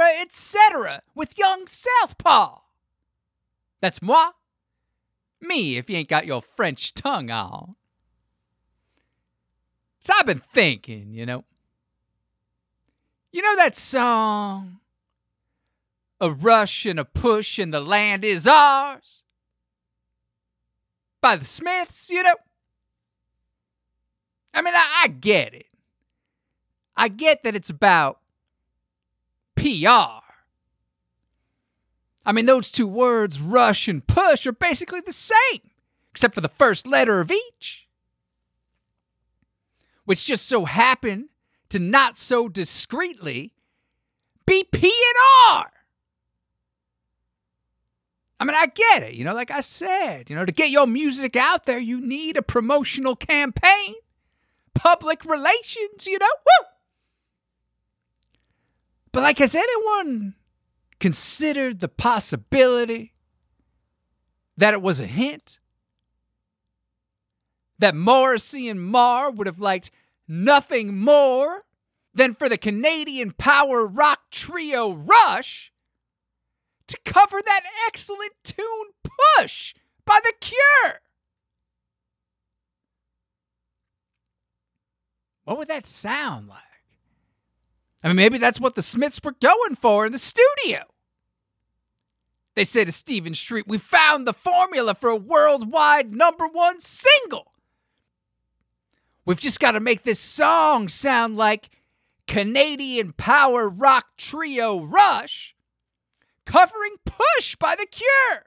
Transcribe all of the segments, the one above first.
episode 24 of Etc. Etc. with young Southpaw. That's moi. Me, if you ain't got your French tongue on. So I've been thinking, you know. You know that song? A rush and a push and the land is ours? By the Smiths, you know? I mean, I, I get it. I get that it's about PR. I mean, those two words, rush and push, are basically the same, except for the first letter of each, which just so happen to not so discreetly be P and R. I mean, I get it. You know, like I said, you know, to get your music out there, you need a promotional campaign, public relations, you know? Woo! But like, has anyone considered the possibility that it was a hint? That Morrissey and Marr would have liked nothing more than for the Canadian power rock trio Rush to cover that excellent tune Push by The Cure. What would that sound like? I mean, maybe that's what the Smiths were going for in the studio. They say to Stephen Street, We found the formula for a worldwide number one single. We've just got to make this song sound like Canadian power rock trio Rush covering Push by The Cure.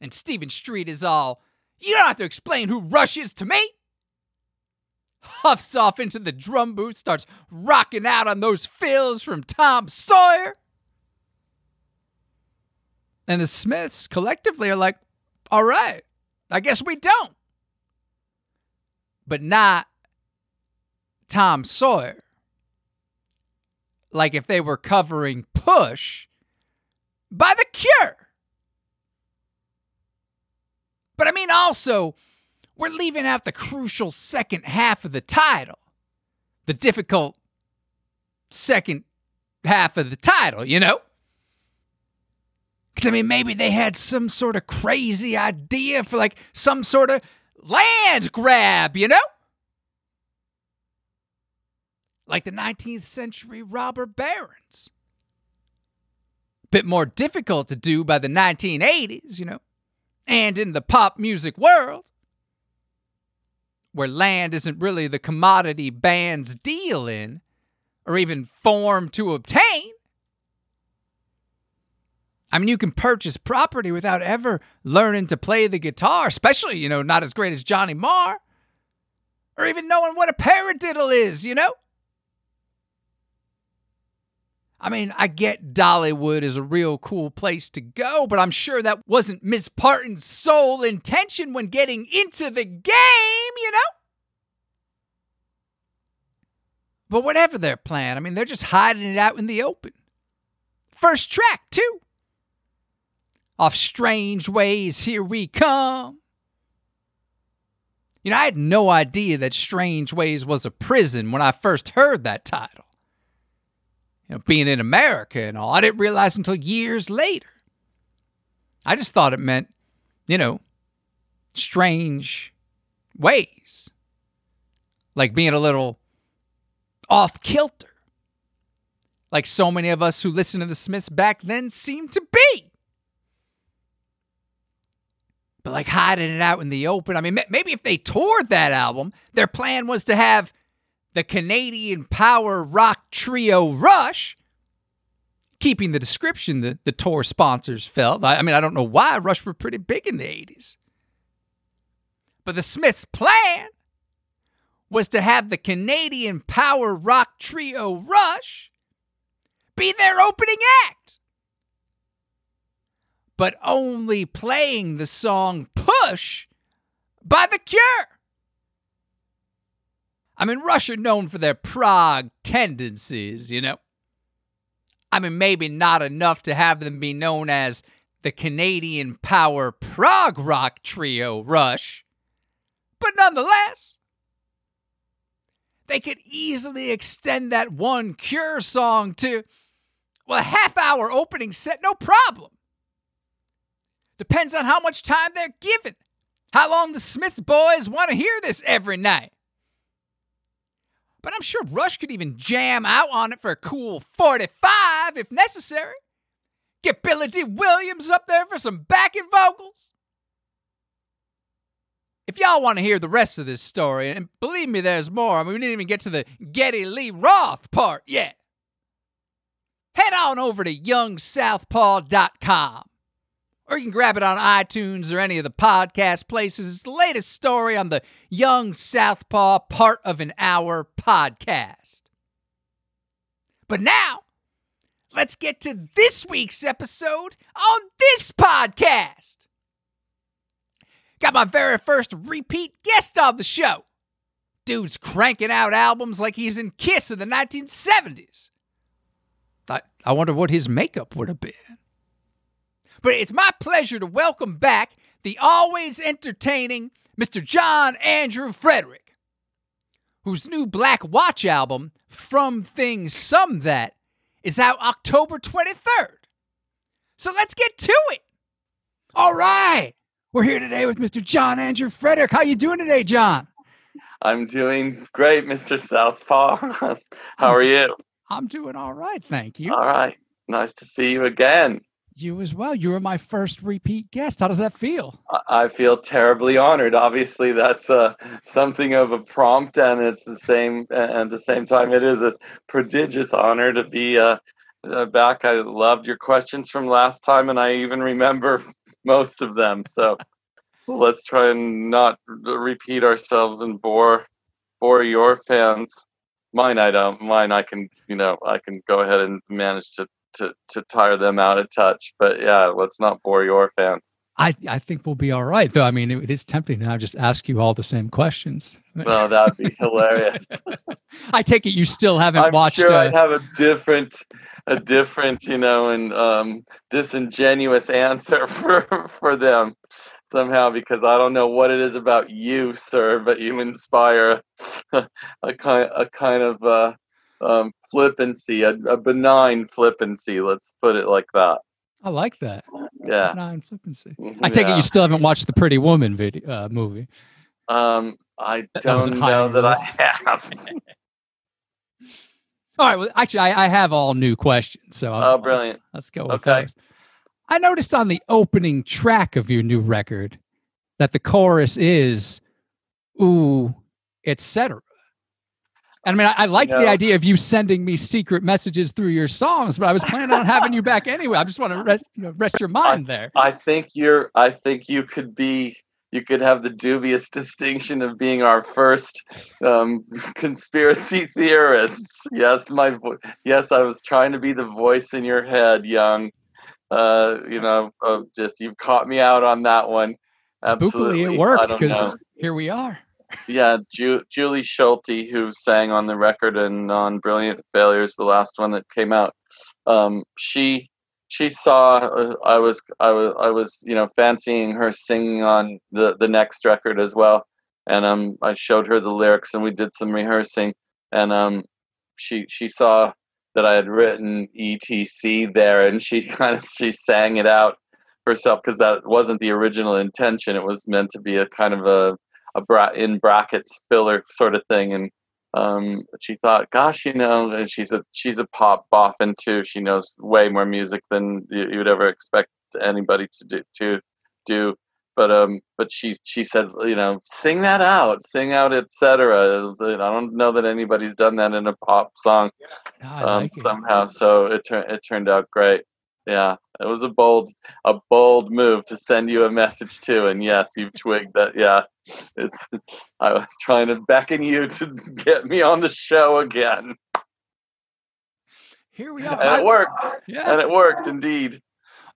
And Stephen Street is all, You don't have to explain who Rush is to me huffs off into the drum booth, starts rocking out on those fills from Tom Sawyer. And the Smiths collectively are like, all right, I guess we don't. But not Tom Sawyer. Like if they were covering Push by The Cure. But I mean, also, we're leaving out the crucial second half of the title. The difficult second half of the title, you know? Because, I mean, maybe they had some sort of crazy idea for like some sort of land grab, you know? Like the 19th century robber barons. Bit more difficult to do by the 1980s, you know? And in the pop music world where land isn't really the commodity bands deal in or even form to obtain. I mean, you can purchase property without ever learning to play the guitar, especially, you know, not as great as Johnny Marr, or even knowing what a paradiddle is, you know? I mean, I get Dollywood is a real cool place to go, but I'm sure that wasn't Miss Parton's sole intention when getting into the game, you know? But whatever their plan, I mean, they're just hiding it out in the open. First track, too. Off Strangeways, Here We Come. You know, I had no idea that Strangeways was a prison when I first heard that title you know, being in America and all. I didn't realize until years later. I just thought it meant, you know, strange ways, like being a little off kilter, like so many of us who listened to the Smiths back then seemed to be. But like hiding it out in the open. I mean, maybe if they toured that album, their plan was to have the Canadian power rock trio Rush, keeping the description that the tour sponsors felt. I mean, I don't know why Rush were pretty big in the 80s. But the Smiths' plan was to have the Canadian power rock trio Rush be their opening act. But only playing the song Push by The Cure. I mean, Rush are known for their prog tendencies, you know? I mean, maybe not enough to have them be known as the Canadian power prog rock trio Rush, but nonetheless. they could easily extend that one Cure song to, well, a half hour opening set, no problem. Depends on how much time they're given, how long the Smiths boys want to hear this every night. But I'm sure Rush could even jam out on it for a cool 45 if necessary. Get Billy Dee Williams up there for some backing vocals. If y'all want to hear the rest of this story, and believe me, there's more. I mean, we didn't even get to the Geddy Lee Roth part yet. Head on over to youngsouthpaw.com. Or you can grab it on iTunes or any of the podcast places. It's the latest story on the Young Southpaw Part of an Hour podcast. But now, let's get to this week's episode on this podcast. Got my very first repeat guest on the show. Dude's cranking out albums like he's in Kiss in the 1970s. I, I wonder what his makeup would have been. But it's my pleasure to welcome back the always entertaining Mr. John Andrew Frederick, whose new Black Watch album, From Things Some That, is out October 23rd. So let's get to it. All right. We're here today with Mr. John Andrew Frederick. How are you doing today, John? I'm doing great, Mr. Southpaw. How are you? I'm doing all right, thank you. All right. Nice to see you again. You as well. You were my first repeat guest. How does that feel? I feel terribly honored. Obviously, that's uh, something of a prompt, and it's the same. And at the same time, it is a prodigious honor to be uh, uh, back. I loved your questions from last time, and I even remember most of them. So let's try and not repeat ourselves and bore bore your fans. Mine, I don't. Mine, I can. You know, I can go ahead and manage to to to tire them out a touch. But yeah, let's not bore your fans. I, I think we'll be all right, though. I mean, it, it is tempting now just ask you all the same questions. Well, that'd be hilarious. I take it you still haven't I'm watched. sure uh, I'd have a different, a different, you know, and um, disingenuous answer for for them somehow because I don't know what it is about you, sir, but you inspire a kind a kind of uh, um, flippancy, a, a benign flippancy. Let's put it like that. I like that. Yeah. Benign flippancy. I take it you still haven't watched the Pretty Woman video uh, movie. Um, I That- that don't high know that I have. All right. Well, actually, I, I have all new questions. So I'll- Oh, brilliant. Let's go with Okay. those. I noticed on the opening track of your new record that the chorus is "ooh," etc. And I mean, I, I like the idea of you sending me secret messages through your songs, but I was planning on having you back anyway. I just want to rest, you know, rest your mind there. I think you're. I think you could be. You could have the dubious distinction of being our first um, conspiracy theorists. Yes, my vo- yes, I was trying to be the voice in your head, young. Uh, you know, uh, just you've caught me out on that one. Absolutely, Spookily, it worked because here we are. yeah, Ju- Julie Schulte, who sang on the record and on Brilliant Failures, the last one that came out, um, she she saw uh, I was I was I was you know fancying her singing on the the next record as well, and um I showed her the lyrics and we did some rehearsing, and um she she saw that I had written ETC there, and she kind of she sang it out herself because that wasn't the original intention. It was meant to be a kind of a a bra- in brackets filler sort of thing. And um, she thought gosh you know and she's a she's a pop boffin too. She knows way more music than you, you would ever expect anybody to do to do. But um but she she said you know sing that out sing out etc i don't know that anybody's done that in a pop song um, like it. somehow. So it turned it turned out great. Yeah it was a bold a bold move to send you a message too and yes you've twigged that yeah it's i was trying to beckon you to get me on the show again Here we are. and I- it worked yeah. and it worked indeed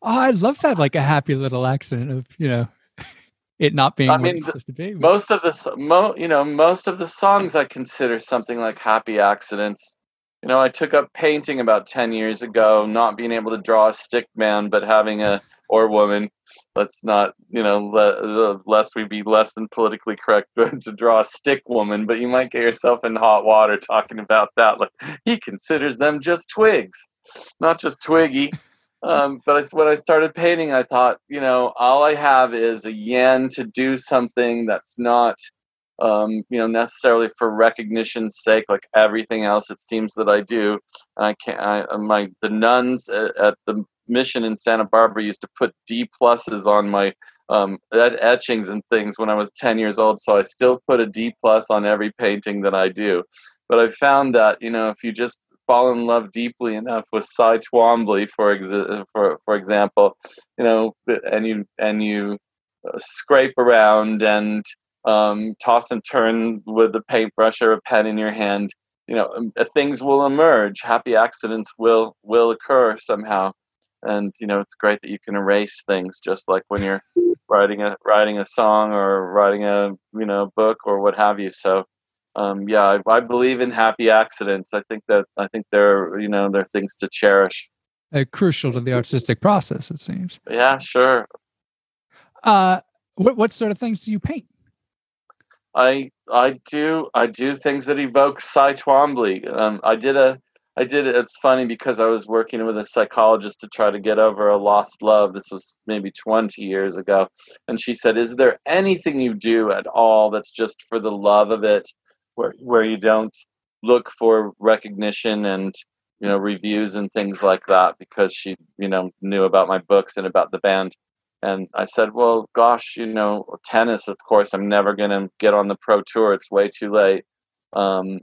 Oh, I love that, like a happy little accident of you know it not being I what mean, it's supposed to be. most of the mo you know most of the songs i consider something like happy accidents you know i took up painting about 10 years ago not being able to draw a stick man but having a or woman. Let's not, you know, le- lest we be less than politically correct to draw a stick woman, but you might get yourself in hot water talking about that. Like he considers them just twigs, not just twiggy. Um, but I, when I started painting, I thought, you know, all I have is a yen to do something that's not um, you know, necessarily for recognition's sake, like everything else it seems that I do. And I can't. I, uh, my the nuns at, at, the mission in Santa Barbara used to put D pluses on my um, etchings and things when I was 10 years old. So I still put a D plus on every painting that I do. But I found that you know, if you just fall in love deeply enough with Cy Twombly, for exa- for for example, you know, and you and you uh, scrape around and um, toss and turn with a paintbrush or a pen in your hand you know um, uh, things will emerge. Happy accidents will will occur somehow. And you know it's great that you can erase things just like when you're writing a writing a song or writing a you know book or what have you. So um, yeah I, I, believe in happy accidents. I think that i think they're you know they're things to cherish. Uh, crucial to the artistic process it seems. Yeah sure. Uh what, what sort of things do you paint I I do I do things that evoke Cy Twombly. Um, I did a I did it. It's funny because I was working with a psychologist to try to get over a lost love. This was maybe 20 years ago, and she said, "Is there anything you do at all that's just for the love of it, where where you don't look for recognition and you know reviews and things like that?" Because she you know knew about my books and about the band. And I said, well, gosh, you know, tennis, of course, I'm never going to get on the pro tour. It's way too late. Um,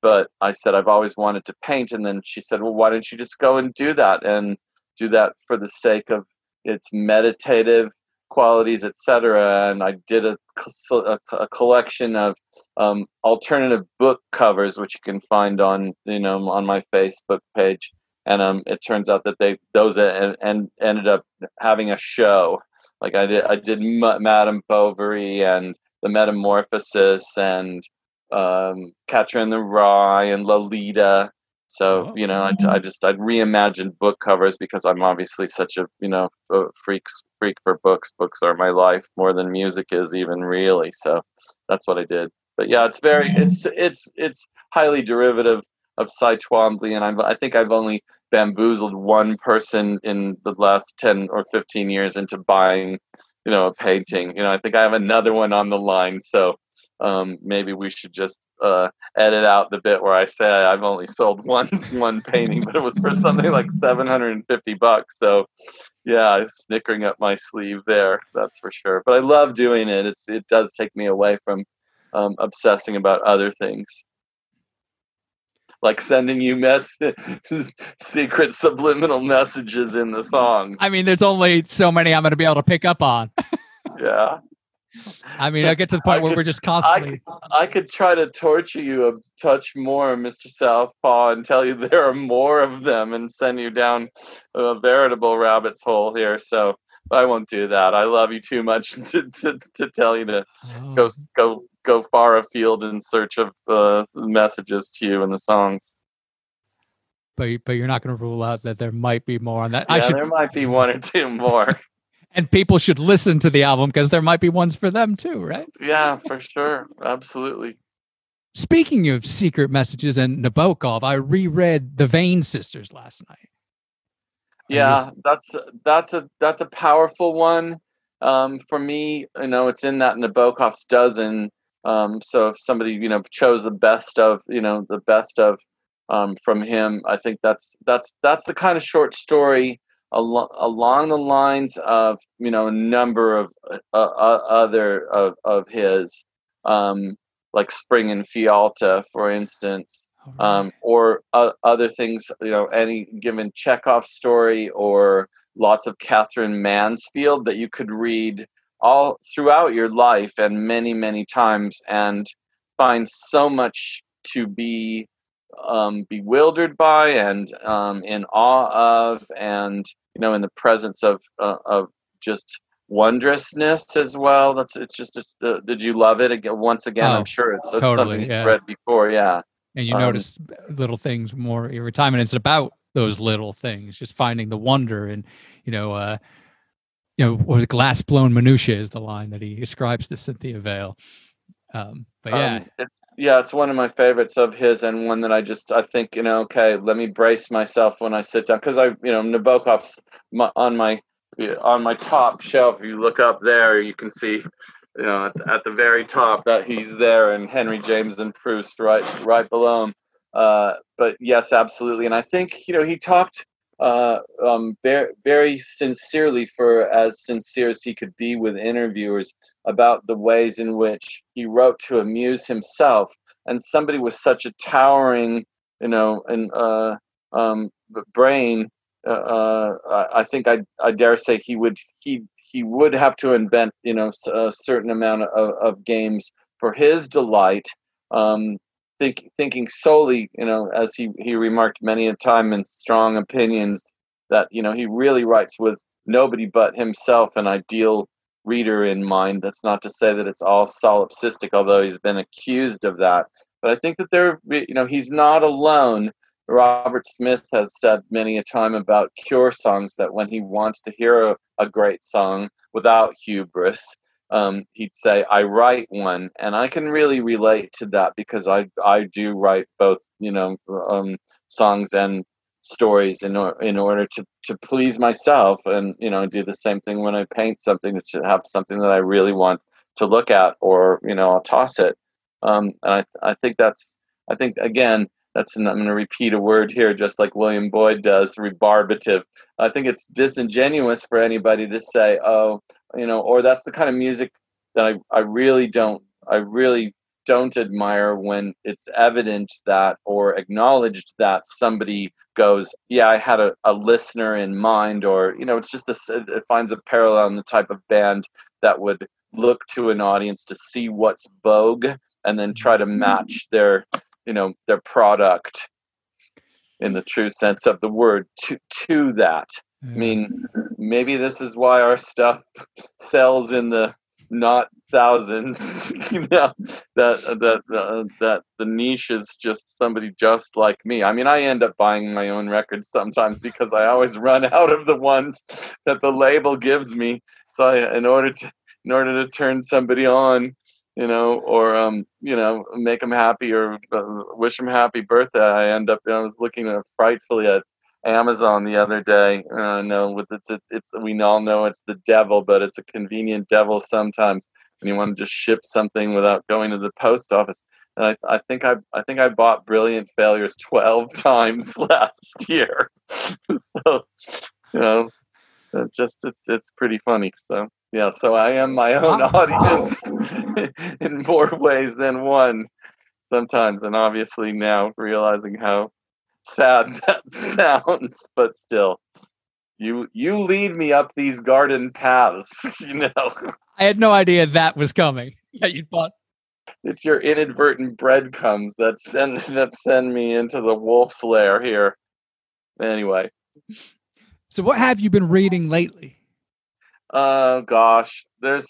but I said, I've always wanted to paint. And then she said, well, why don't you just go and do that and do that for the sake of its meditative qualities, etc. And I did a, a, a collection of um, alternative book covers, which you can find on, you know, on my Facebook page and um, it turns out that they those and, and ended up having a show. Like I did, I did M- Madame Bovary and the Metamorphosis and um, Catcher in the Rye and Lolita. So you know, I, I just I reimagined book covers because I'm obviously such a you know a freak freak for books. Books are my life more than music is even really. So that's what I did. But yeah, it's very it's it's it's highly derivative of Cy Twombly, and I've, I think I've only bamboozled one person in the last 10 or 15 years into buying you know a painting. You know i think i have another one on the line so um, maybe we should just uh, edit out the bit where i say i've only sold one one painting but it was for something like 750 bucks so yeah i'm snickering up my sleeve there that's for sure. But i love doing it. It's it does take me away from um, obsessing about other things like sending you mess secret subliminal messages in the songs. I mean, there's only so many I'm going to be able to pick up on. yeah. I mean, I get to the point I where could, we're just constantly. I could, I could, try to torture you a touch more, Mr. Southpaw, and tell you there are more of them and send you down a veritable rabbit's hole here. So I won't do that. I love you too much to, to, to tell you to oh. go go go far afield in search of uh, messages to you in the songs. But but you're not going to rule out that there might be more on that. Yeah, I should, there might be one or two more. and people should listen to the album because there might be ones for them too, right? Yeah, for sure, absolutely. Speaking of secret messages and Nabokov, I reread The Vane Sisters last night. Yeah, that's that's a that's a powerful one. Um, for me, you know, it's in that Nabokov's dozen um, so if somebody you know chose the best of you know the best of um, from him, I think that's that's that's the kind of short story al- along the lines of you know a number of uh, uh, other of, of his, um, like Spring and Fialta, for instance, um, or uh, other things. You know, any given Chekhov story or lots of Katherine Mansfield that you could read all throughout your life and many many times and find so much to be um, bewildered by and um, in awe of and you know in the presence of uh, of just wondrousness as well. That's it's just uh, did you love it again once again? Oh, i'm sure it's, it's totally, something yeah. you've read before yeah. And you um, notice little things more every time and it's about those little things just finding the wonder and you know uh you know, was glass blown minutia is the line that he ascribes to Cynthia Vane. Um, but yeah, um, it's yeah, it's one of my favorites of his, and one that I just I think you know, okay, let me brace myself when I sit down because I you know Nabokov's my, on my on my top shelf. You look up there, you can see you know at, at, the very top that he's there, and Henry James and Proust right right below him. Uh, but yes, absolutely, and I think you know he talked uh, um, very, very sincerely, for as sincere as he could be with interviewers, about the ways in which he wrote to amuse himself. And somebody with such a towering, you know, and uh, um, brain, uh, uh I think I, I dare say he would he he would have to invent, you know, a certain amount of, of games for his delight. Um, think, thinking solely, you know, as he, he remarked many a time in strong opinions, that, you know, he really writes with nobody but himself, an ideal reader in mind. That's not to say that it's all solipsistic, although he's been accused of that. But I think that there, you know, he's not alone. Robert Smith has said many a time about Cure songs that when he wants to hear a, a great song without hubris, um, he'd say, "I write one," and I can really relate to that because I I do write both, you know, um, songs and stories in or, in order to to please myself, and you know, do the same thing when I paint something. It should have something that I really want to look at, or you know, I'll toss it. Um, and I I think that's I think again that's I'm going to repeat a word here, just like William Boyd does, rebarbative. I think it's disingenuous for anybody to say, oh, you know, or that's the kind of music that I, I really don't, I really don't admire when it's evident that or acknowledged that somebody goes, yeah, I had a, a listener in mind, or, you know, it's just this, it finds a parallel in the type of band that would look to an audience to see what's vogue and then try to mm-hmm. match their you know their product in the true sense of the word to to that i mean maybe this is why our stuff sells in the not thousands you know that that uh, that the niche is just somebody just like me i mean i end up buying my own records sometimes because i always run out of the ones that the label gives me so I, in order to in order to turn somebody on you know, or um, you know, make them happy or uh, wish them happy birthday. I end up, you know, I was looking at frightfully at Amazon the other day. I uh, know with it's it's we all know it's the devil, but it's a convenient devil sometimes. And you want to just ship something without going to the post office. And I, I think I I think I bought Brilliant Failures twelve times last year. so you know, it's just it's it's pretty funny. So yeah, so I am my own audience in more ways than one sometimes, and obviously now realizing how sad that sounds, but still, you you lead me up these garden paths, you know. I had no idea that was coming. Yeah, you thought it's your inadvertent breadcrumbs that send that send me into the wolf's lair here. Anyway. So what have you been reading lately? uh gosh there's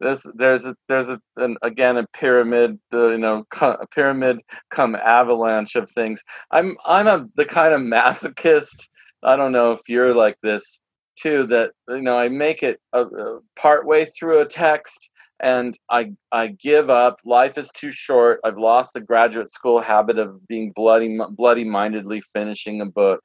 there's there's a there's a an, again a pyramid uh, you know a pyramid come avalanche of things i'm i'm a the kind of masochist i don't know if you're like this too that you know i make it a, a part way through a text and I I give up. Life is too short. I've lost the graduate school habit of being bloody bloody mindedly finishing a book.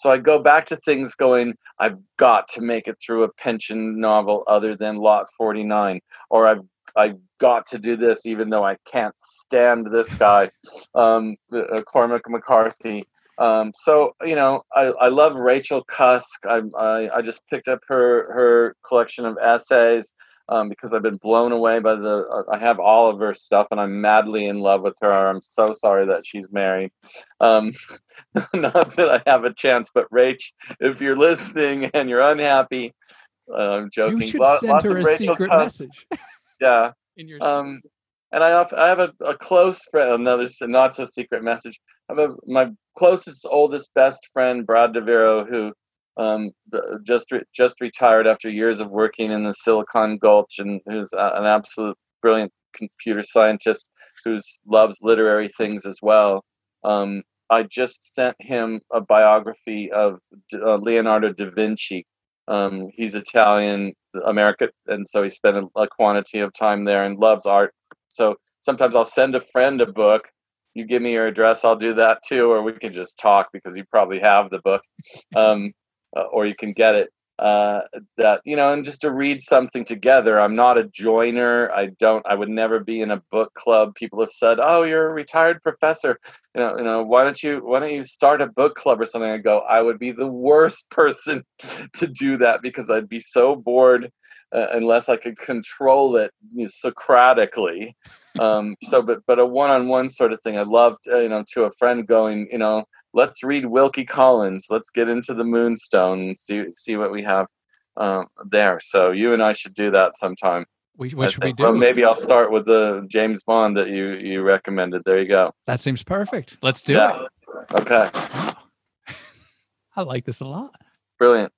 So I go back to things going, I've got to make it through a Pynchon novel other than Lot 49, or I've I've got to do this even though I can't stand this guy, um, uh, Cormac McCarthy. Um, so you know, I, I love Rachel Cusk. I, I I just picked up her her collection of essays um, because I've been blown away by the. Uh, I have all of her stuff, and I'm madly in love with her. I'm so sorry that she's married. Um, not that I have a chance, but Rach, if you're listening and you're unhappy, uh, I'm joking. You should send her a Rachel secret message. yeah. In your. Um, and I have, I have a, a close friend, another not so secret message. I have a, my closest, oldest, best friend, Brad DeVero, who um, just re- just retired after years of working in the Silicon Gulch, and who's an absolute brilliant computer scientist who loves literary things as well. Um, I just sent him a biography of uh, Leonardo da Vinci, Um, he's Italian American, and so he spent a, a quantity of time there and loves art. So sometimes I'll send a friend a book. You give me your address, I'll do that too, or we can just talk because you probably have the book, um, uh, or you can get it uh, that you know and just to read something together. I'm not a joiner. I don't i would never be in a book club. People have said oh you're a retired professor. You know you know why don't you why don't you start a book club or something? I go i would be the worst person to do that because i'd be so bored uh, unless i could control it you know, socratically. Um, so but but a one-on-one sort of thing. I loved uh, you know to a friend going you know let's read Wilkie Collins. Let's get into the Moonstone and see see what we have um, there. So you and I should do that sometime. We, what should we do? Well, maybe I'll start with the James Bond that you you recommended. There you go. That seems perfect. Let's do yeah. it. Okay. I like this a lot. Brilliant.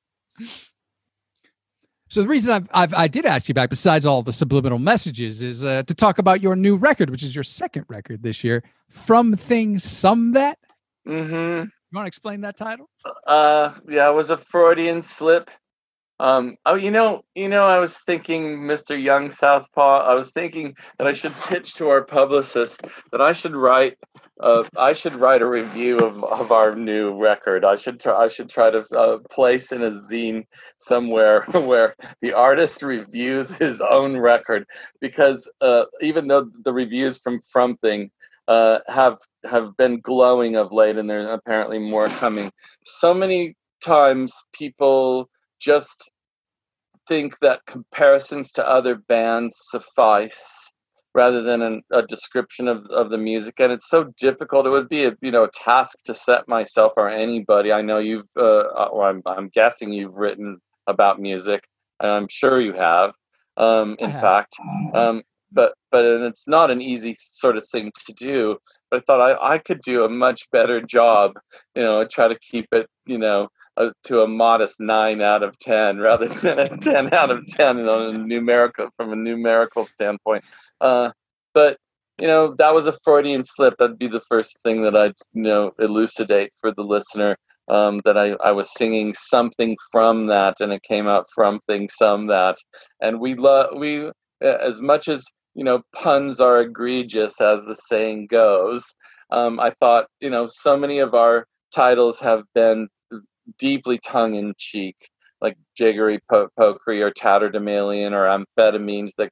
So the reason I've, I've, i did ask you back, besides all the subliminal messages, is uh, to talk about your new record, which is your second record this year, "From Things Some That." Mm-hmm. You want to explain that title? Uh, yeah, it was a Freudian slip. Um, oh, you know, you know, I was thinking, Mr. Young Southpaw. I was thinking that I should pitch to our publicist that I should write, uh, I should write a review of, of our new record. I should try, I should try to uh, place in a zine somewhere where the artist reviews his own record, because uh, even though the reviews from From Thing uh, have have been glowing of late, and there's apparently more coming. So many times people just think that comparisons to other bands suffice rather than an, a description of, of the music and it's so difficult. It would be a you know a task to set myself or anybody. I know you've uh, or I'm, I'm guessing you've written about music And i'm sure you have um, in fact. Um, but but and it's not an easy sort of thing to do. But i thought i, I could do a much better job you know try to keep it you know uh, to a modest 9 out of 10 rather than a 10 out of 10 on a numerical from a numerical standpoint. Uh, but you know that was a freudian slip. That'd be the first thing that i'd you know elucidate for the listener um, that I, I was singing something from that and it came out from thing some that. And we love we as much as you know, puns are egregious, as the saying goes. Um, I thought, you know, so many of our titles have been deeply tongue in cheek, like Jiggery po- Pokery or Tatterdemalion or Amphetamines that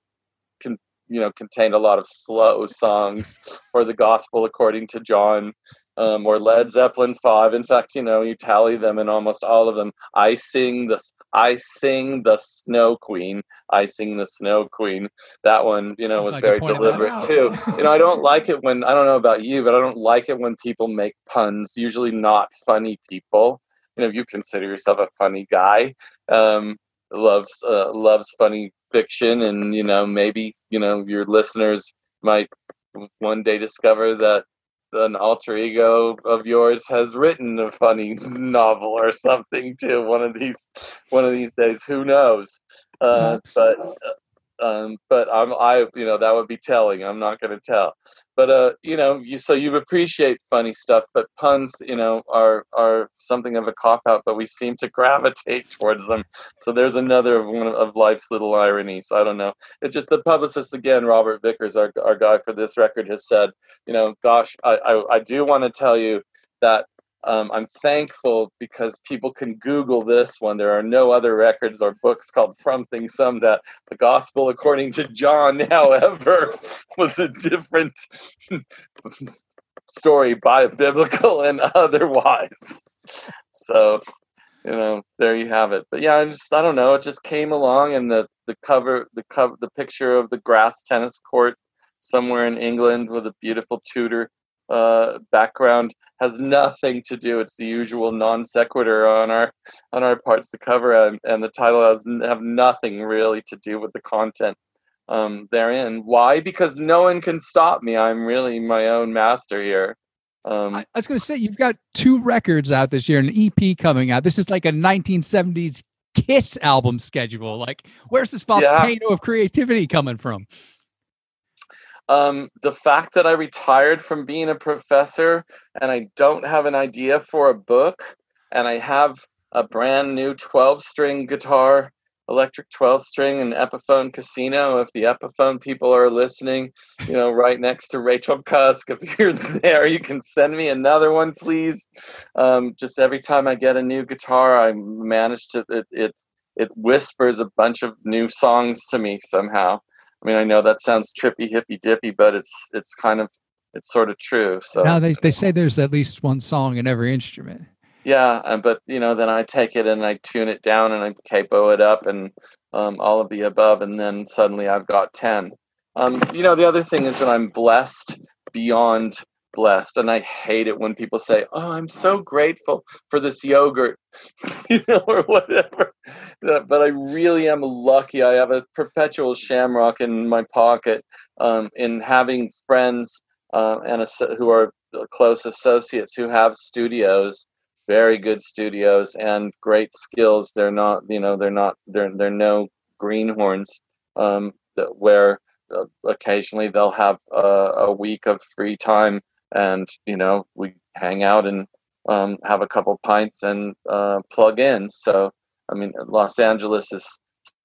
can, you know, contained a lot of slow songs or the Gospel according to John um, or Led Zeppelin five. In fact, you know, you tally them in almost all of them. I sing the I sing the Snow Queen. I sing the Snow Queen. That one, you know, was like very deliberate too. you know, I don't like it when I don't know about you, but I don't like it when people make puns. Usually not funny people. You know, you consider yourself a funny guy. Um, loves uh, loves funny fiction, and you know, maybe you know your listeners might one day discover that an alter ego of yours has written a funny novel or something too one of these one of these days who knows? Uh, but uh, um, but I'm I you know that would be telling. I'm not going to tell. But uh, you know, you so you appreciate funny stuff, but puns, you know, are are something of a cop out. But we seem to gravitate towards them. So there's another one of life's little ironies. I don't know. It's just the publicist again, Robert Vickers, our our guy for this record, has said, you know, gosh, I I, I do want to tell you that um, I'm thankful because people can Google this one. There are no other records or books called From Things Some that the Gospel according to John, however, was a different story, by biblical and otherwise. So, you know, there you have it. But yeah, I just I don't know. It just came along, and the the cover, the cover, the picture of the grass tennis court somewhere in England with a beautiful Tudor uh, background has nothing to do. It's the usual non sequitur on our on our parts to cover, and, and the title has have nothing really to do with the content um, therein. Why? Because no one can stop me. I'm really my own master here. Um, I, I was going to say you've got two records out this year, an EP coming out. This is like a 1970s Kiss album schedule. Like, where's this volcano yeah. of creativity coming from? Um, the fact that I retired from being a professor and I don't have an idea for a book, and I have a brand new 12 string guitar, electric 12 string, and Epiphone Casino. If the Epiphone people are listening, you know, right next to Rachel Cusk, if you're there, you can send me another one, please. Um, just every time I get a new guitar, I manage to, it, it, it whispers a bunch of new songs to me somehow. I mean, I know that sounds trippy, hippy dippy, but it's it's kind of it's sort of true. So now they they say there's at least one song in every instrument. Yeah, and but you know, then I take it and I tune it down and I capo it up and um, all of the above, and then suddenly I've got ten. Um, you know, the other thing is that I'm blessed beyond blessed, and I hate it when people say, "Oh, I'm so grateful for this yogurt," you know, or whatever. But I really am lucky. I have a perpetual shamrock in my pocket, um, in having friends uh, and who are close associates who have studios very good studios and great skills. They're not, you know, they're not, they're they're no greenhorns. Um, that where uh, occasionally they'll have a week of free time, and you know we hang out and um, have a couple pints and uh, plug in. So I mean, Los Angeles is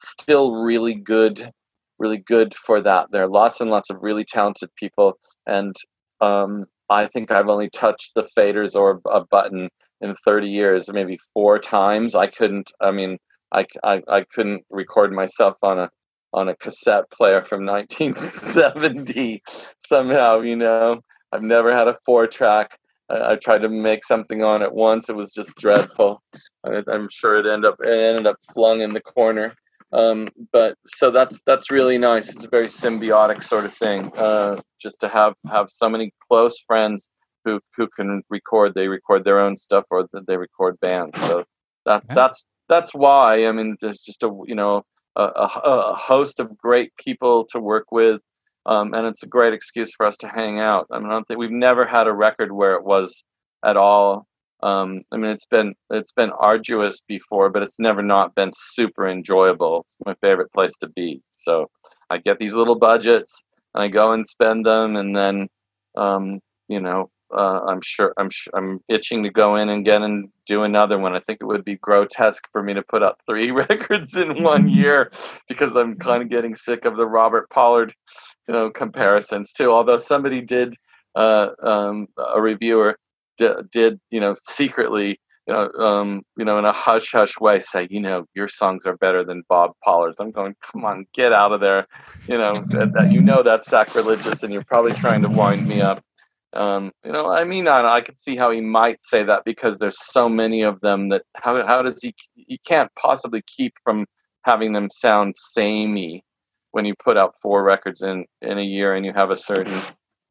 still really good, really good for that. There are lots and lots of really talented people, and um, I think I've only touched the faders or a button in 30 years, maybe four times. I couldn't. I mean, I, I, I couldn't record myself on a on a cassette player from 1970 somehow. You know, I've never had a four track. I, I tried to make something on it once. It was just dreadful. I, am sure it ended up it ended up flung in the corner. Um, but so that's that's really nice. It's a very symbiotic sort of thing. Uh, just to have have so many close friends who who can record they record their own stuff or they record bands so that yeah. that's that's why i mean there's just a you know a, a, host of great people to work with um, and it's a great excuse for us to hang out. I mean i don't think we've never had a record where it was at all. Um, i mean it's been it's been arduous before but it's never not been super enjoyable. It's my favorite place to be. So i get these little budgets and i go and spend them and then um, you know uh, I'm sure I'm I'm itching to go in and get and do another one. I think it would be grotesque for me to put up three records in one year because I'm kind of getting sick of the Robert Pollard, you know, comparisons too. Although somebody did, uh, um, a reviewer d- did, you know, secretly, you know, um, you know, in a hush hush way, say, you know, your songs are better than Bob Pollard's. I'm going, come on, get out of there, you know, that, that you know that's sacrilegious, and you're probably trying to wind me up. Um, you know, I mean, I, I could see how he might say that because there's so many of them that how how does he? He can't possibly keep from having them sound samey when you put out four records in in a year and you have a certain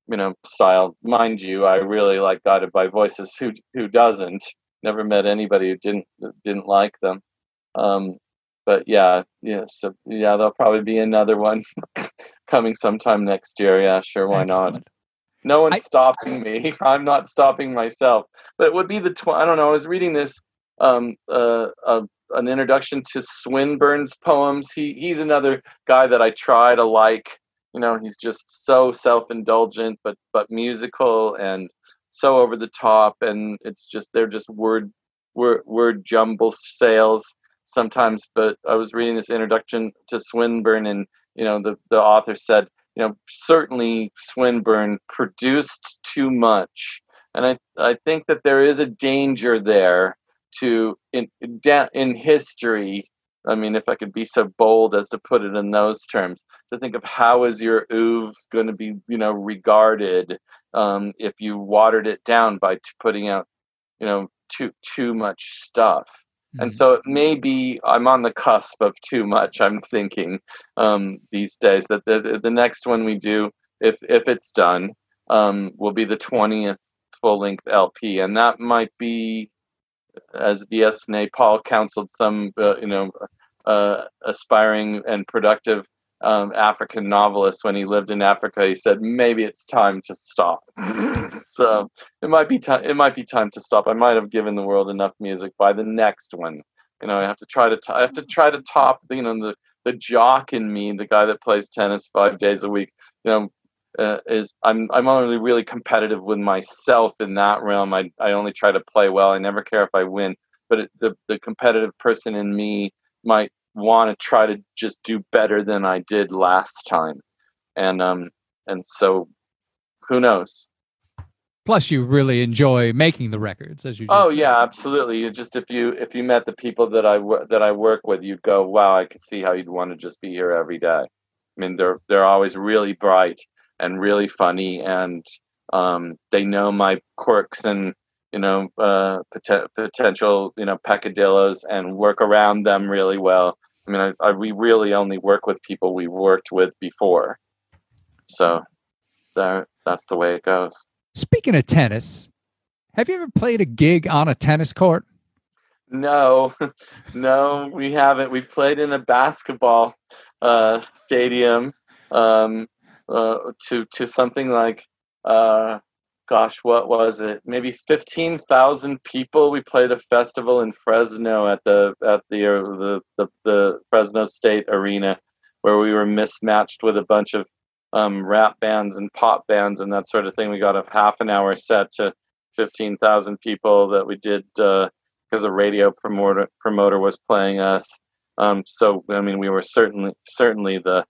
you know style. Mind you, I really like Guided by Voices. Who who doesn't? Never met anybody who didn't didn't like them. Um, but yeah, yeah, so yeah, there'll probably be another one coming sometime next year. Yeah, sure, why Excellent. not? No one's I, stopping me. I'm not stopping myself. But it would be the tw- I don't know. I was reading this um, uh, uh, an introduction to Swinburne's poems. He he's another guy that I try to like. You know, he's just so self-indulgent, but but musical and so over the top, and it's just they're just word word word jumble sales sometimes. But I was reading this introduction to Swinburne, and you know the the author said you know, certainly Swinburne produced too much, and I I think that there is a danger there to in in history. I mean, if I could be so bold as to put it in those terms, to think of how is your oeuvre going to be, you know, regarded um, if you watered it down by t- putting out, you know, too too much stuff. And mm-hmm. so it may be I'm on the cusp of too much. I'm thinking um, these days that the, the next one we do, if if it's done, um, will be the 20th full length LP, and that might be, as V.S. Naipaul counseled some, uh, you know, uh, aspiring and productive um, African novelist when he lived in Africa. He said maybe it's time to stop. so it might be time. It might be time to stop. I might have given the world enough music by the next one. You know, I have to try to. T- I have to try to top. You know, the the jock in me, the guy that plays tennis five days a week. You know, uh, is I'm I'm only really competitive with myself in that realm. I I only try to play well. I never care if I win. but it, the the competitive person in me might want to try to just do better than I did last time, and um and so who knows Plus, you really enjoy making the records, as you. Just Oh said. yeah, absolutely. You just if you if you met the people that I that I work with, you'd go, "Wow, I could see how you'd want to just be here every day." I mean, they're they're always really bright and really funny, and um, they know my quirks and you know uh, poten- potential you know peccadillos and work around them really well. I mean, I, I we really only work with people we've worked with before, so that that's the way it goes. Speaking of tennis, have you ever played a gig on a tennis court? No, no, we haven't. We played in a basketball uh, stadium um, uh, to to something like, uh, gosh, what was it? Maybe fifteen thousand people. We played a festival in Fresno at the at the uh, the, the the Fresno State Arena, where we were mismatched with a bunch of um, rap bands and pop bands and that sort of thing. We got a half an hour set to fifteen thousand people that we did. Uh, because a radio promoter promoter was playing us. Um, so I mean, we were certainly certainly the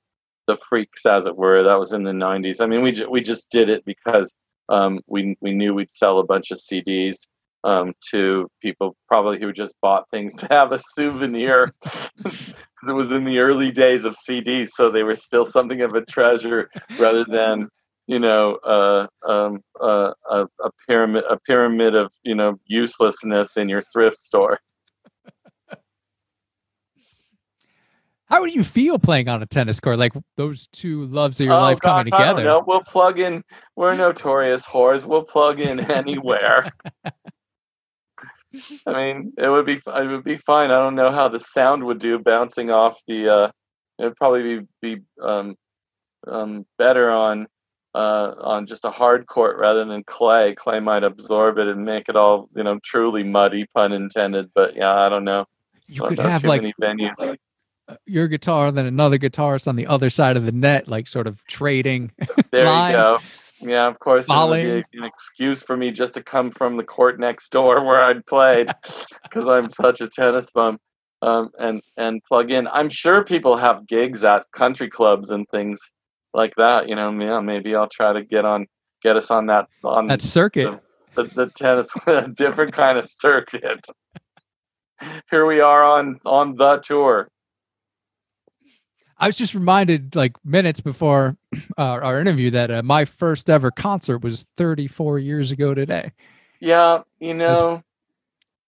the freaks, as it were. That was in the '90s. I mean, we ju- we just did it because um, we we knew we'd sell a bunch of CDs um, to people probably who just bought things to have a souvenir. it was in the early days of CDs, so they were still something of a treasure rather than you know uh, um, uh, a, a pyramid a pyramid of you know uselessness in your thrift store. How would you feel playing on a tennis court? Like those two loves of your life coming Oh, I don't together. know. We'll plug in. We're notorious whores. We'll plug in anywhere. I mean, it would be it would be fine. I don't know how the sound would do bouncing off the. Uh, it would probably be, be um, um, better on uh, on just a hard court rather than clay. Clay might absorb it and make it all you know truly muddy, pun intended. But yeah, I don't know. You could have like venues. Your guitar, then another guitarist on the other side of the net, like sort of trading. There lines, you go. Yeah, of course, it would be an excuse for me just to come from the court next door where I'd played, because I'm such a tennis bum, um, and and plug in. I'm sure people have gigs at country clubs and things like that. You know, yeah, maybe I'll try to get on, get us on that on That circuit. the, the tennis, a different kind of circuit. Here we are on on the tour. I was just reminded, like minutes before uh, our interview, that uh, my first ever concert was 34 years ago today. Yeah, you know,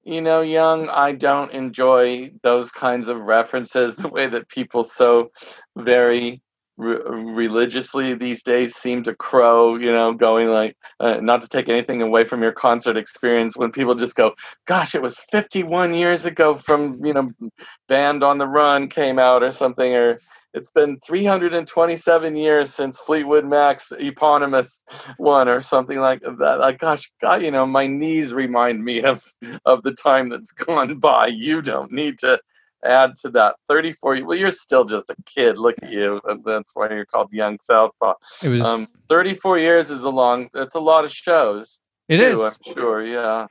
you know, young, I don't enjoy those kinds of references the way that people so very re- religiously these days seem to crow, you know, going like uh, not to take anything away from your concert experience when people just go, gosh, it was 51 years ago from, you know, Band on the Run came out or something or it's been 327 years since Fleetwood Mac's eponymous one or something like that. Like, gosh, God, you know, my knees remind me of of the time that's gone by. You don't need to add to that. 34. Well, you're still just a kid. Look at you. and That's why you're called Young Southpaw. It was. Um, 34 years is a long. It's a lot of shows. it too, is. I'm sure. Yeah.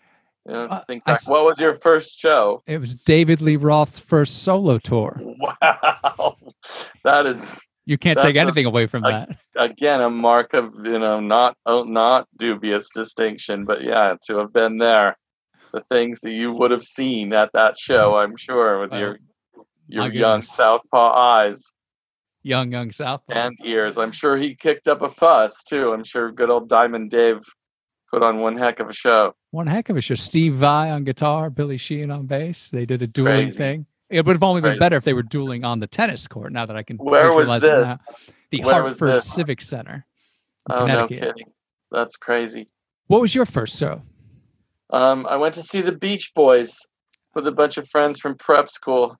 Yeah. Uh, think I back. s- What was your first show? It was David Lee Roth's first solo tour. Wow. That is You can't take a- anything away from a- that. again a mark of you know not oh, not dubious distinction but yeah to have been there the things that you would have seen at that show i'm sure with Oh, your your young goodness. southpaw eyes Young, young Southpaw. and ears i'm sure he kicked up a fuss too i'm sure good old diamond dave put on one heck of a show One heck of a show. Steve Vai on guitar, Billy Sheehan on bass. They did a dueling Crazy. thing. It would have only been Crazy. better if they were dueling on the tennis court. Now that I can where was visualize it now. this the Where was Hartford? Civic Center, oh no kidding that's crazy What was your first show? Um, I went to see the Beach Boys with a bunch of friends from prep school.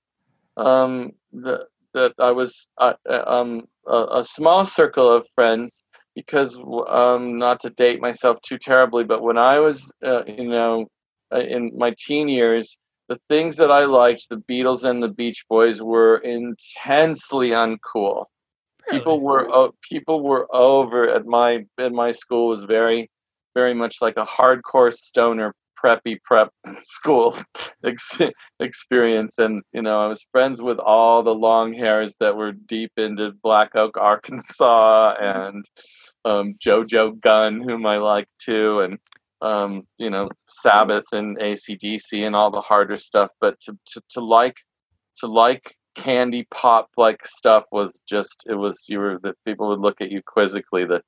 Um, the, that I was uh, um, a, a small circle of friends because um, not to date myself too terribly, but when I was uh, you know uh, in my teen years, the things that I liked, the Beatles and the Beach Boys, were intensely uncool people were uh, people were over at my at my school was very very much like a hardcore stoner preppy prep school ex- experience, and you know I was friends with all the long hairs that were deep into Black Oak, Arkansas, and um, Jo Jo Gunne, whom I like too, and um, you know Sabbath and ACDC and all the harder stuff. But to, to, to like to like candy pop like stuff was just it was you were that people would look at you quizzically that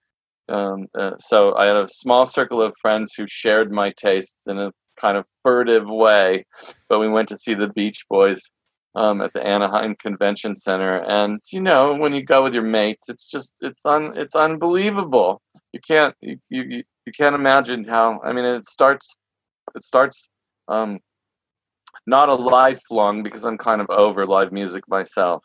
um, uh, so I had a small circle of friends who shared my tastes in a kind of furtive way, but we went to see the Beach Boys um, at the Anaheim Convention Center, and you know when you go with your mates, it's just it's un it's unbelievable. You can't you you, you can't imagine how. I mean, it starts it starts um, not a lifelong because I'm kind of over live music myself,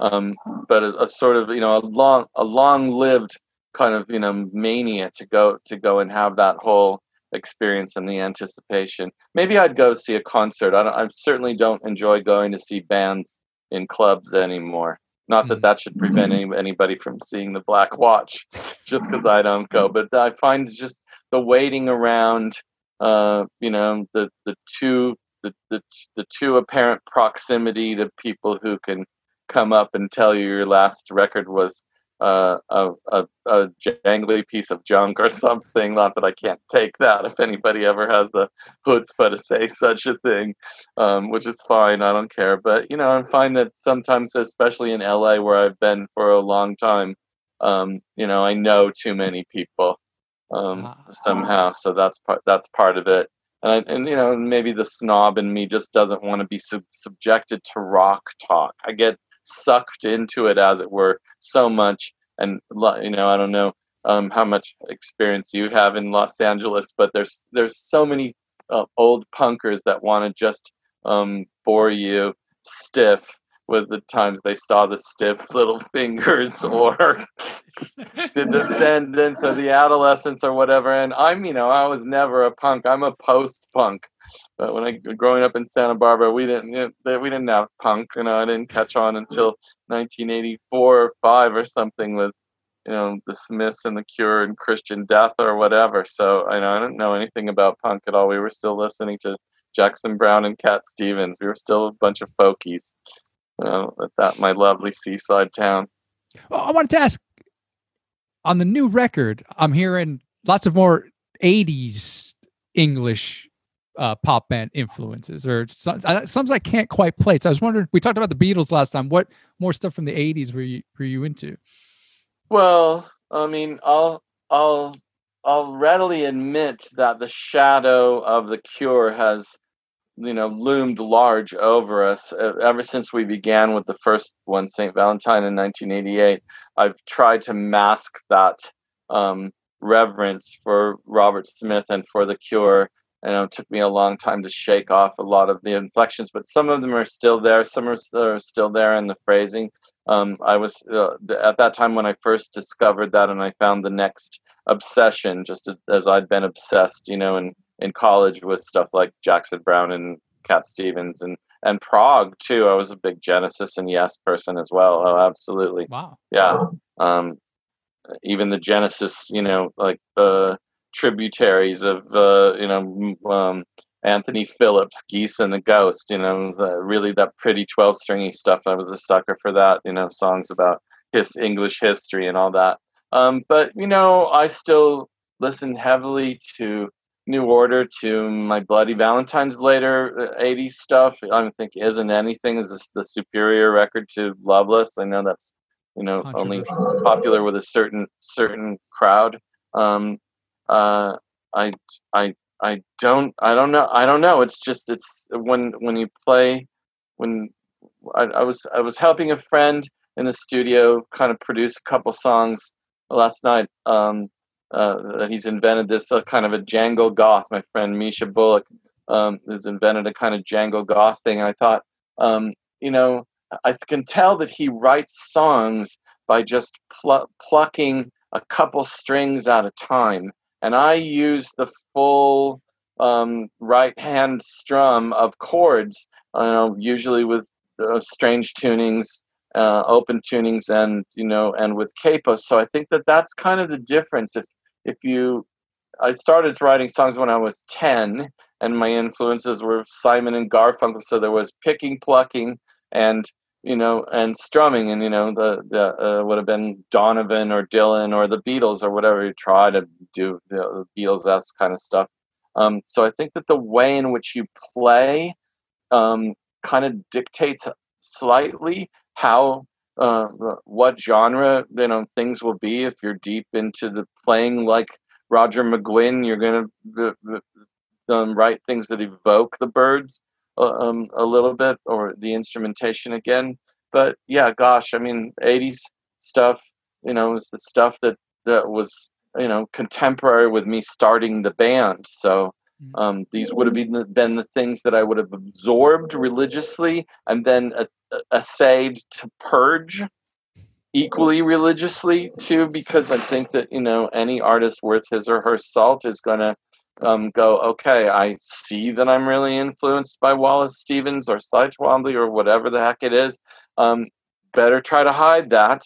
um, but a, a sort of you know a long a long lived kind of you know mania to go to go and have that whole experience and the anticipation. Maybe I'd go see a concert. I, don't, I certainly don't enjoy going to see bands in clubs anymore. Not that that should prevent any, anybody from seeing the Black Watch, just because I don't go. But I find just the waiting around, uh, you know, the the two the, the the two apparent proximity to people who can come up and tell you your last record was uh, a, a, a jangly piece of junk or something. Not that I can't take that if anybody ever has the chutzpah to say such a thing, um, which is fine. I don't care. But you know, I find that sometimes, especially in LA, where I've been for a long time, um, you know, I know too many people um, ah. somehow. So that's part. That's part of it. And, and you know maybe the snob in me just doesn't want to be sub- subjected to rock talk. I get sucked into it as it were so much and you know i don't know um, how much experience you have in los angeles but there's there's so many uh, old punkers that want to just um, bore you stiff with the times they saw the stiff little fingers oh. or the descendents or the adolescents or whatever and i'm you know i was never a punk i'm a post punk but when I growing up in Santa Barbara, we didn't you know, we didn't have punk. You know, I didn't catch on until 1984 or five or something with you know the Smiths and the Cure and Christian Death or whatever. So I know I didn't know anything about punk at all. We were still listening to Jackson Browne and Cat Stevens. We were still a bunch of folkies. You know, at that my lovely seaside town. Well, I wanted to ask on the new record. I'm hearing lots of more 80s English uh, pop band influences or some, some I can't quite place. I was wondering. We talked about the Beatles last time. What more stuff from the '80s were you were you into? Well, I mean, I'll I'll I'll readily admit that the shadow of the Cure has you know loomed large over us ever since we began with the first one st valentine in 1988 i've tried to mask that um, reverence for robert smith and for the cure and it took me a long time to shake off a lot of the inflections, but some of them are still there. Some are, are still there in the phrasing. Um, I was uh, at that time when I first discovered that, and I found the next obsession, just as I'd been obsessed, you know, in, in college with stuff like Jackson Browne and Cat Stevens and and Prog too. I was a big Genesis and Yes person as well. Oh, absolutely. Wow. Yeah. Um, even the Genesis, you know, like the uh, tributaries of uh, you know um, Anthony Phillips, Geese and the Ghost. You know, the, really that pretty twelve stringy stuff. I was a sucker for that. You know, songs about his English history and all that. Um, but you know, I still listen heavily to New Order, to my Bloody Valentine's later '80s uh, stuff. I think "Isn't Anything" is the superior record to Loveless. I know that's you know only popular with a certain certain crowd. Um, uh, I I I don't I don't know I don't know. It's just it's when when you play when I, I was I was helping a friend in the studio kind of produce a couple songs last night. Um, uh, that he's invented this uh, kind of a jangle goth. My friend Misha Bullock um, has invented a kind of jangle goth thing. And I thought, um, you know, I can tell that he writes songs by just pl- plucking a couple strings at a time and I use the full um, right hand strum of chords, uh, usually with uh, strange tunings, uh, open tunings, and you know, and with capos. So I think that that's kind of the difference. If if you, I started writing songs when I was ten, and my influences were Simon and Garfunkel. So there was picking, plucking, and you know, and strumming, and you know, the the uh, would have been Donovan or Dylan or the Beatles or whatever you try to do the Beatles kind of stuff. Um, so I think that the way in which you play um, kind of dictates slightly how uh, what genre you know things will be. If you're deep into the playing like Roger McGuinn, you're gonna um, write things that evoke the byrds uh, um, a little bit or the instrumentation again. But yeah, gosh, I mean, 80s stuff, you know, is the stuff that that was you know contemporary with me starting the band. So. Um, these would have been the, been the things that I would have absorbed religiously and then uh, essayed to purge equally religiously too because i think that you know any artist worth his or her salt is going to um, go okay i see that i'm really influenced by wallace stevens or cy twombly or whatever the heck it is. Um, better try to hide that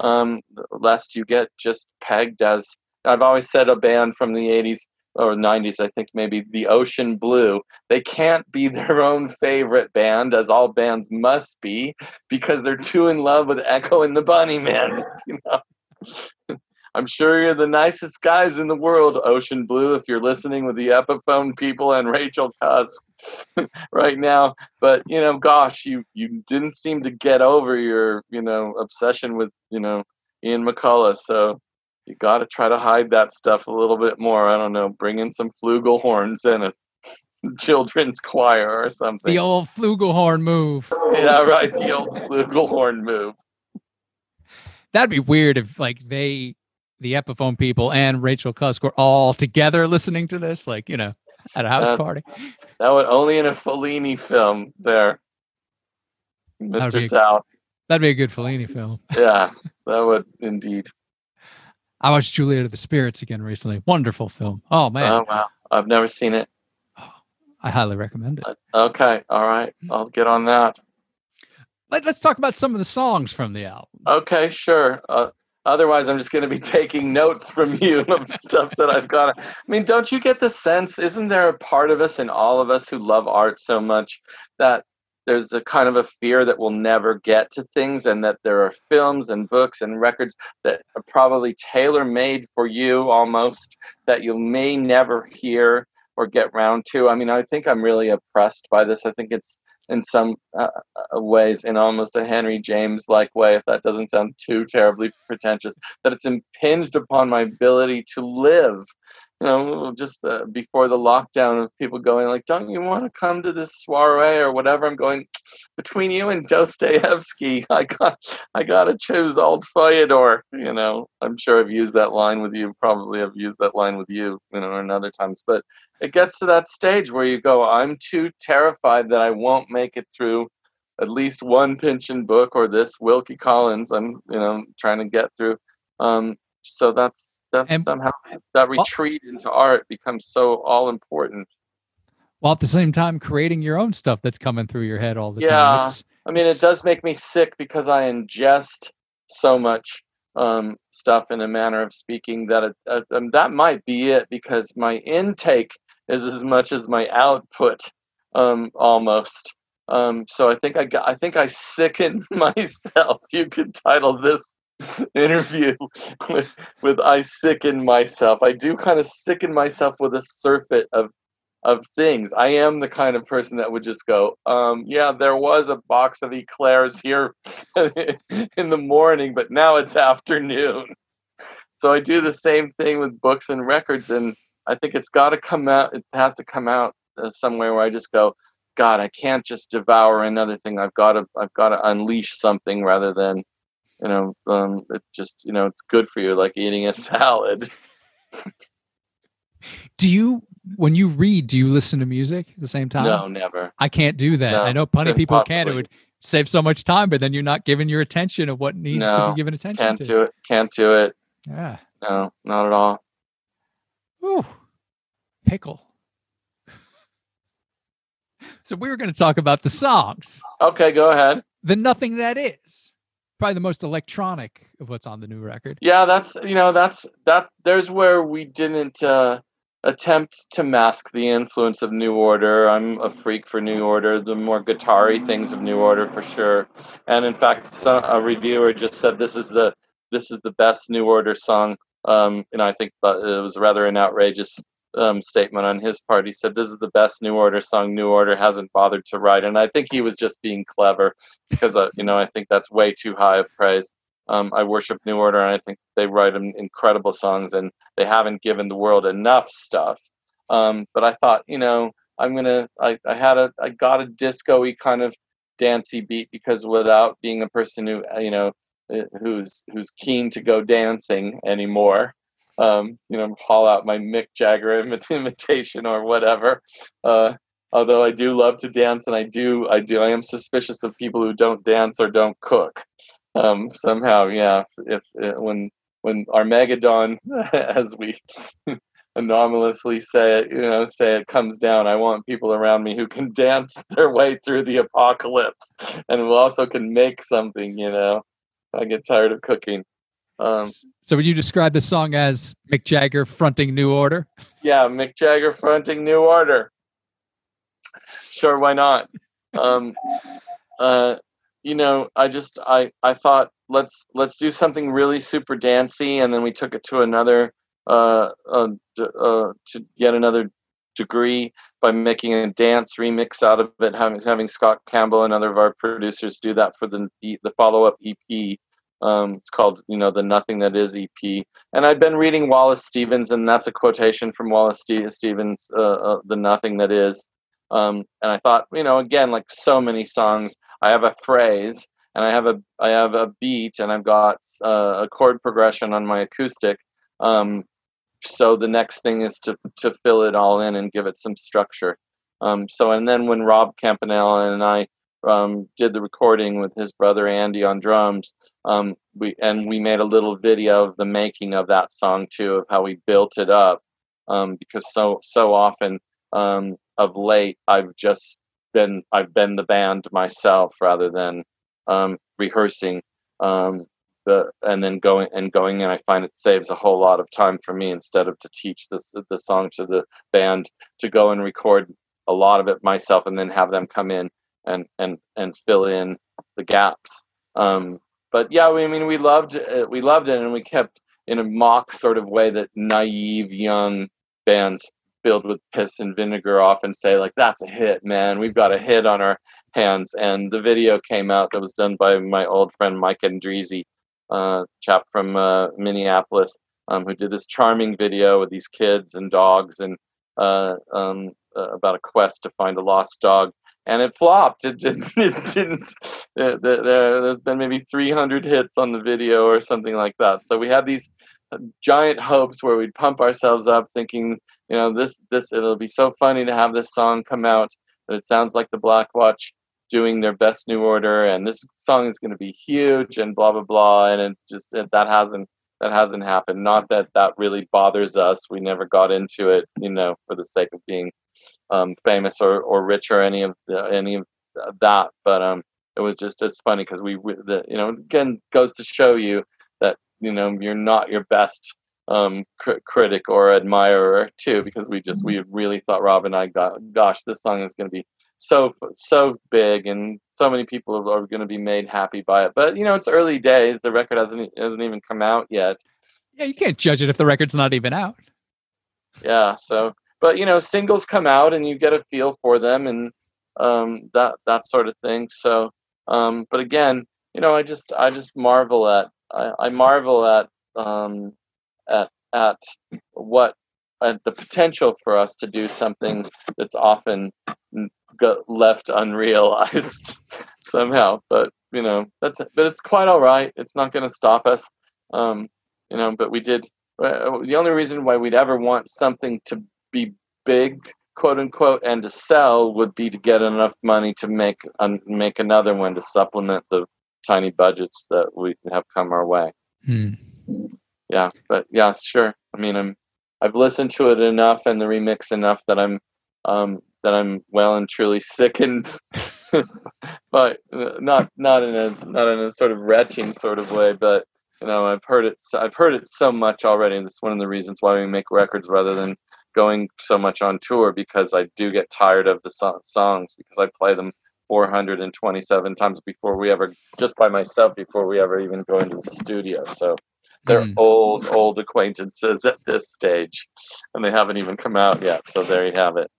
um, lest you get just pegged as i've always said a band from the 80s or 90s, I think maybe the Ocean Blue. They can't be their own favorite band, as all bands must be, because they're too in love with Echo and the Bunnymen. You know, I'm sure you're the nicest guys in the world, Ocean Blue, if you're listening with the Epiphone people and Rachel Cusk right now. But you know, gosh, you you didn't seem to get over your you know obsession with you know Ian McCulloch, So you got to try to hide that stuff a little bit more. I don't know, bring in some flugelhorns and a children's choir or something. The old flugelhorn move. Yeah, right. The old flugelhorn move. That'd be weird if like they, the Epiphone people and Rachel Cusk were all together listening to this, like you know, at a house that, party. That would only in a Fellini film there, Mr. South. That'd be a good Fellini film. yeah, that would indeed. I watched Juliet of the Spirits again recently. Wonderful film. Oh man. Oh wow. I've never seen it. Oh, I highly recommend it. Uh, okay. All right. Hmm. I'll get on that. Let, us talk about some of the songs from the album. Okay, sure. Uh, otherwise, I'm just going to be taking notes from you of stuff that I've got. I mean, don't you get the sense? Isn't there a part of us and all of us who love art so much that there's a kind of a fear that we'll never get to things and that there are films and books and records that are probably tailor made for you almost that you may never hear or get round to. I mean i think i'm really oppressed by this. I think it's in some uh, uh ways in almost a henry james like way if that doesn't sound too terribly pretentious that it's impinged upon my ability to live you know, just uh, before the lockdown of people going like, "Don't you want to come to this soiree or whatever?" I'm going between you and Dostoevsky. I got, I got to choose old Fyodor. You know, I'm sure I've used that line with you. Probably I've used that line with you, you know, and other times. But it gets to that stage where you go, "I'm too terrified that I won't make it through." At least one Pynchon book or this Wilkie Collins. I'm, you know, trying to get through. Um, so that's that's and, somehow that retreat into art becomes so all important while at the same time creating your own stuff that's coming through your head all the yeah, time. Yeah. I mean it does make me sick because i ingest so much um, stuff in a manner of speaking that it, uh, um, that might be it because my intake is as much as my output um, almost. Um, so I think I got, I think I sicken myself. You could title this interview with, with I sicken myself. I do kind of sicken myself with a surfeit of of things. I am the kind of person that would just go, um, yeah, there was a box of eclairs here in the morning, but now it's afternoon. So I do the same thing with books and records, and I think it's got to come out. It has to come out uh, somewhere where I just go, God, I can't just devour another thing. I've got to, I've got to unleash something rather than you know, um, it just you know, it's good for you, like eating a salad. do you, when you read, do you listen to music at the same time? No, never. I can't do that. No, I know plenty of people can. It would save so much time, but then you're not giving your attention of what needs no, to be given attention can't to. do it. Can't do it. Yeah. No, not at all. Ooh, pickle. So we were going to talk about the songs. Okay, go ahead. The Nothing That Is probably the most electronic of what's on the new record. Yeah, that's you know that's that. There's where we didn't uh, attempt to mask the influence of New Order. I'm a freak for New Order, the more guitar things of New Order for sure. And in fact, some, a reviewer just said this is the this is the best New Order song. Um, you know, I think it was rather an outrageous um, statement on his part. He said, "This is the best New Order song New Order hasn't bothered to write," and I think he was just being clever because uh, you know I think that's way too high of praise. Um, I worship New Order, and I think they write incredible songs, and they haven't given the world enough stuff. Um, but I thought, you know, I'm gonna. I, I had a. I got a disco-y kind of dancey beat because without being a person who, uh, you know, uh, who's who's keen to go dancing anymore, um, you know, haul out my Mick Jagger imitation or whatever. Uh, although I do love to dance, and I do, I do, I am suspicious of people who don't dance or don't cook um, somehow, yeah. If, if uh, when when Armageddon, as we anomalously say it, you know, say it comes down, I want people around me who can dance their way through the apocalypse and who also can make something. You know, I get tired of cooking. Um, so would you describe the song as Mick Jagger fronting New Order? Yeah, Mick Jagger fronting New Order. Sure, why not? Um, uh, you know, I just I I thought let's let's do something really super dancey, and then we took it to another uh, uh, uh to yet another degree by making a dance remix out of it, having having Scott Campbell and other of our producers do that for the the follow up EP. Um, it's called you know the Nothing That Is EP, and I'd been reading Wallace Stevens, and that's a quotation from Wallace Stevens, uh, uh, the Nothing That Is. Um, and I thought, you know, again, like so many songs, I have a phrase and I have a I have a beat and I've got uh, a chord progression on my acoustic. Um, so the next thing is to to fill it all in and give it some structure. Um, so and then when Rob Campanella and I um, did the recording with his brother Andy on drums, um, we and we made a little video of the making of that song too, of how we built it up. Um, because so so often um, of late I've just been I've been the band myself rather than um, rehearsing um, the and then going and going and I find it saves a whole lot of time for me instead of to teach this the song to the band to go and record a lot of it myself and then have them come in and and and fill in the gaps. Um, but yeah, I mean we loved it, we loved it and we kept in a mock sort of way that naive young bands filled with piss and vinegar off and say like that's a hit man. We've got a hit on our hands. And the video came out that was done by my old friend mike andreezy uh, chap from uh, minneapolis um, who did this charming video with these kids and dogs and uh, um, uh, about a quest to find a lost dog and it flopped. It didn't it didn't there, there, there's been maybe 300 hits on the video or something like that. So we had these uh, giant hopes where we'd pump ourselves up thinking you know this this it'll be so funny to have this song come out that it sounds like the black watch doing their best new order and this song is going to be huge and blah blah blah and it just it, that hasn't that hasn't happened. Not that that really bothers us. We never got into it you know for the sake of being um, famous or, or rich or any of the, any of that but um it was just it's funny because we the, you know again goes to show you that you know you're not your best um, cr- critic or admirer too, because we just we mm-hmm. really thought Rob and I got gosh, this song is going to be so so big, and so many people are going to be made happy by it. But you know, it's early days; the record hasn't hasn't even come out yet. Yeah, you can't judge it if the record's not even out. Yeah, so but you know, singles come out, and you get a feel for them, and um, that that sort of thing. So, um, but again, you know, I just I just marvel at I, I marvel at um, at at what at the potential for us to do something that's often left unrealized somehow. But you know, that's it. but it's quite all right. It's not going to stop us. Um, you know, but we did. Uh, the only reason why we'd ever want something to be big, quote unquote, and to sell would be to get enough money to make um, make another one to supplement the tiny budgets that we have come our way. Hmm yeah, but yeah, sure. I mean, I'm I've listened to it enough and the remix enough that I'm um, that I'm well and truly sickened, but uh, not not in a not in a sort of retching sort of way. But you know, I've heard it I've heard it so much already, and it's one of the reasons why we make records rather than going so much on tour because I do get tired of the so- songs because I play them 427 times before we ever just by myself before we ever even go into the studio. So they're Mm. old old acquaintances at this stage and they haven't even come out yet. So there you have it.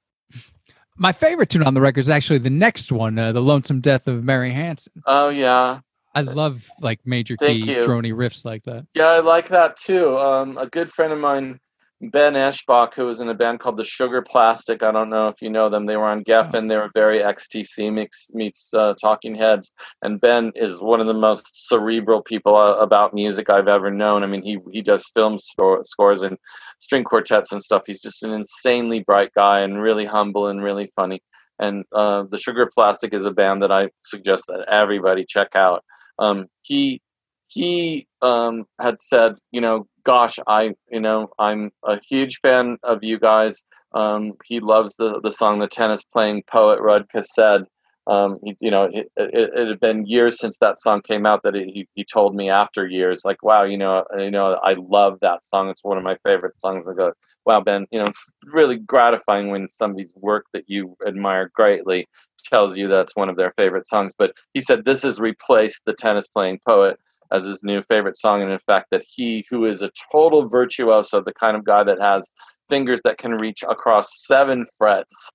My favorite tune on the record is actually the next one, uh, "The Lonesome Death of Mary Hansen." Oh yeah. I love like major Thank key you. drony riffs like that. Yeah, I like that too. Um, a good friend of mine, Ben Eshbach, who was in a band called the Sugarplastic. I don't know if you know them. They were on Geffen. They were very XTC mix, meets uh, Talking Heads. And Ben is one of the most cerebral people uh, about music I've ever known. I mean, he he does film score, scores and string quartets and stuff. He's just an insanely bright guy and really humble and really funny. And uh, the Sugarplastic is a band that I suggest that everybody check out. Um, he he um, had said, you know, gosh, I, you know, I'm a huge fan of you guys. Um, he loves the the song "The Tennis Playing Poet" Rudka said. Um, he, you know, it, it, it had been years since that song came out that he he told me after years, like, wow, you know, you know, I love that song. It's one of my favorite songs. I go, wow, Ben, you know, it's really gratifying when somebody's work that you admire greatly tells you that's one of their favorite songs. But he said this has replaced the tennis playing poet as his new favorite song, and in fact, that he, who is a total virtuoso, the kind of guy that has fingers that can reach across seven frets,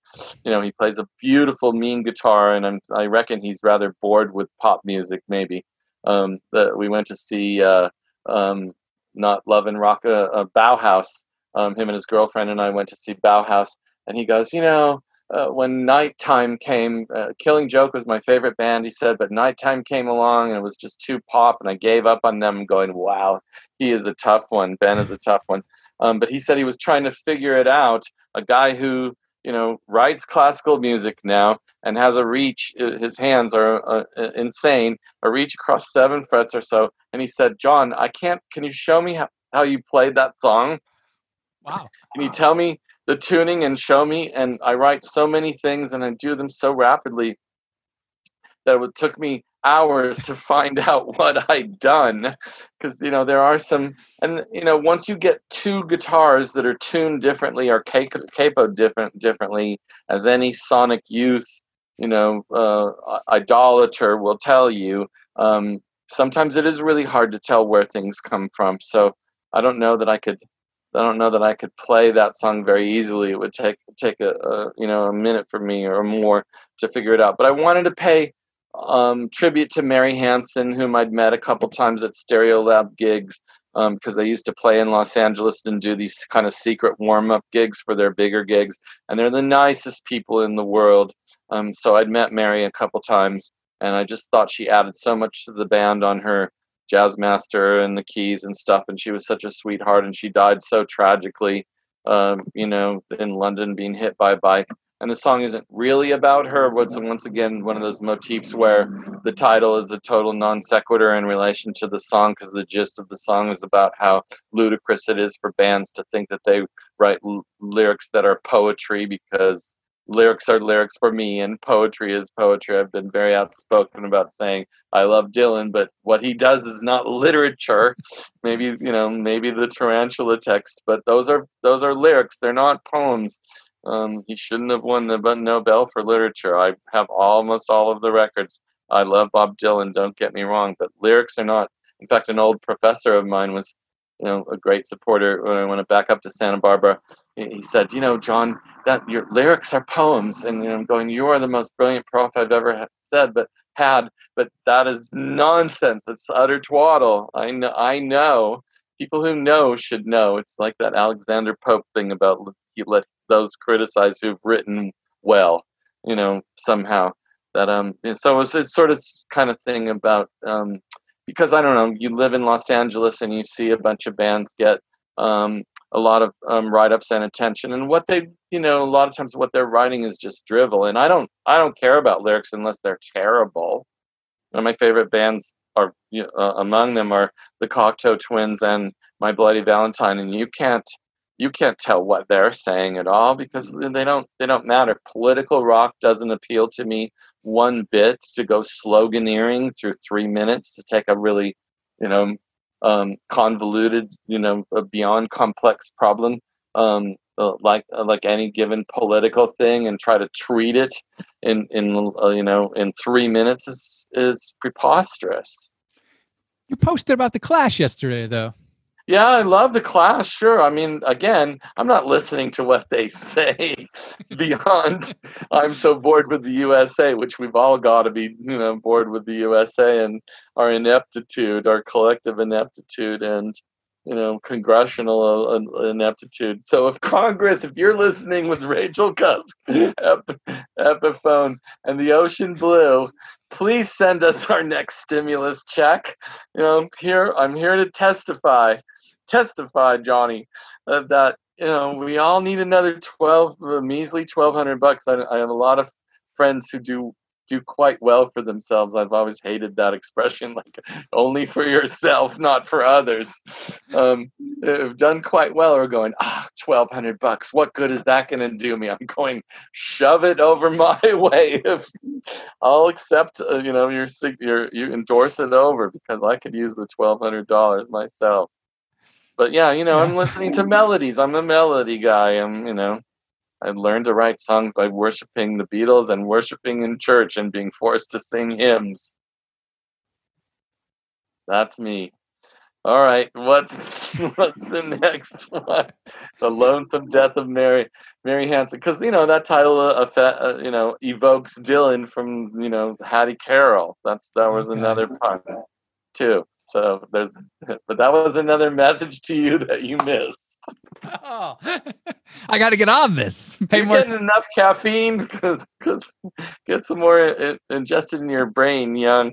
you know, he plays a beautiful, mean guitar, and I'm, I reckon he's rather bored with pop music, maybe. Um, that we went to see, uh, um, not Love and Rock, uh, uh, Bauhaus. Um, him and his girlfriend and I went to see Bauhaus, and he goes, you know, uh, when nighttime came, uh, Killing Joke was my favorite band, he said, but nighttime came along and it was just too pop, and I gave up on them, going, wow, he is a tough one. Ben is a tough one. Um, but he said he was trying to figure it out. A guy who, you know, writes classical music now and has a reach, uh, his hands are uh, uh, insane, a reach across seven frets or so. And he said, John, I can't, can you show me how, how you played that song? Wow. Can you tell me the tuning and show me? And I write so many things and I do them so rapidly that it took me hours to find out what I'd done. Because, you know, there are some, and, you know, once you get two guitars that are tuned differently or capo different, differently, as any sonic youth, you know, uh, idolater will tell you, um, sometimes it is really hard to tell where things come from. So I don't know that I could I don't know that I could play that song very easily. It would take take a, a you know a minute for me or more to figure it out. But I wanted to pay um, tribute to Mary Hansen, whom I'd met a couple times at Stereolab gigs because they used to play in Los Angeles and do these kind of secret warm up gigs for their bigger gigs. And they're the nicest people in the world. Um, so I'd met Mary a couple times, and I just thought she added so much to the band on her Jazzmaster and the keys and stuff and she was such a sweetheart and she died so tragically um, you know in london being hit by a bike. And the song isn't really about her it's once again one of those motifs where the title is a total non sequitur in relation to the song because the gist of the song is about how ludicrous it is for bands to think that they write l- lyrics that are poetry because lyrics are lyrics for me and poetry is poetry i've been very outspoken about saying I love Dylan, but what he does is not literature. Maybe you know, maybe the tarantula text, but those are those are lyrics. They're not poems. Um, he shouldn't have won the Nobel for literature. I have almost all of the records. I love Bob Dylan. Don't get me wrong, but lyrics are not. In fact, an old professor of mine was, you know, a great supporter when I went back up to Santa Barbara. He, said, you know, John, that your lyrics are poems, and you know, I'm going, you are the most brilliant prof I've ever said, but had, but that is nonsense. It's utter twaddle. I know. I know. People who know should know. It's like that Alexander Pope thing about let those criticize who've written well. You know, somehow that um. So it's it's sort of kind of thing about um, because I don't know. You live in Los Angeles and you see a bunch of bands get um a lot of um, write-ups and attention and what they you know a lot of times what they're writing is just drivel and i don't i don't care about lyrics unless they're terrible one of my favorite bands are you know, uh, among them are the cocteau twins and my bloody valentine and you can't you can't tell what they're saying at all because they don't they don't matter political rock doesn't appeal to me one bit to go sloganeering through three minutes to take a really you know um, convoluted, you know, a beyond complex problem. Um, uh, like uh, like any given political thing and try to treat it in in uh, you know in three minutes is is preposterous. You posted about the Clash yesterday, though. Yeah, I love the Clash. Sure. I mean, again, I'm not listening to what they say beyond I'm so bored with the USA, which we've all got to be, you know, bored with the USA and our ineptitude, our collective ineptitude, and you know, congressional uh, ineptitude. So if Congress, if you're listening with Rachel Cusk, Epiphone, and the Ocean Blue, please send us our next stimulus check. You know, here I'm here to testify, testify, Johnny, that you know we all need another twelve, uh, measly twelve hundred bucks. I, I have a lot of friends who do do quite well for themselves. I've always hated that expression, like only for yourself, not for others. Um, have done quite well are going, ah, twelve hundred bucks. What good is that going to do me? I'm going, shove it over my way. If I'll accept, uh, you know, your your you endorse it over because I could use the twelve hundred dollars myself. But yeah, you know, I'm listening to melodies. I'm a melody guy. I'm, you know, I learned to write songs by worshiping the Beatles and worshiping in church and being forced to sing hymns. That's me. All right, what's what's the next one? The Lonesome Death of Mary Mary Hansen, because you know that title, uh, uh, you know, evokes Dylan from you know Hattie Carroll. That's that was okay. another pun, too. So there's, but that was another message to you that you missed. Oh, I got to get on this. Pay You're more getting t- enough caffeine because get some more in, ingested in your brain, young,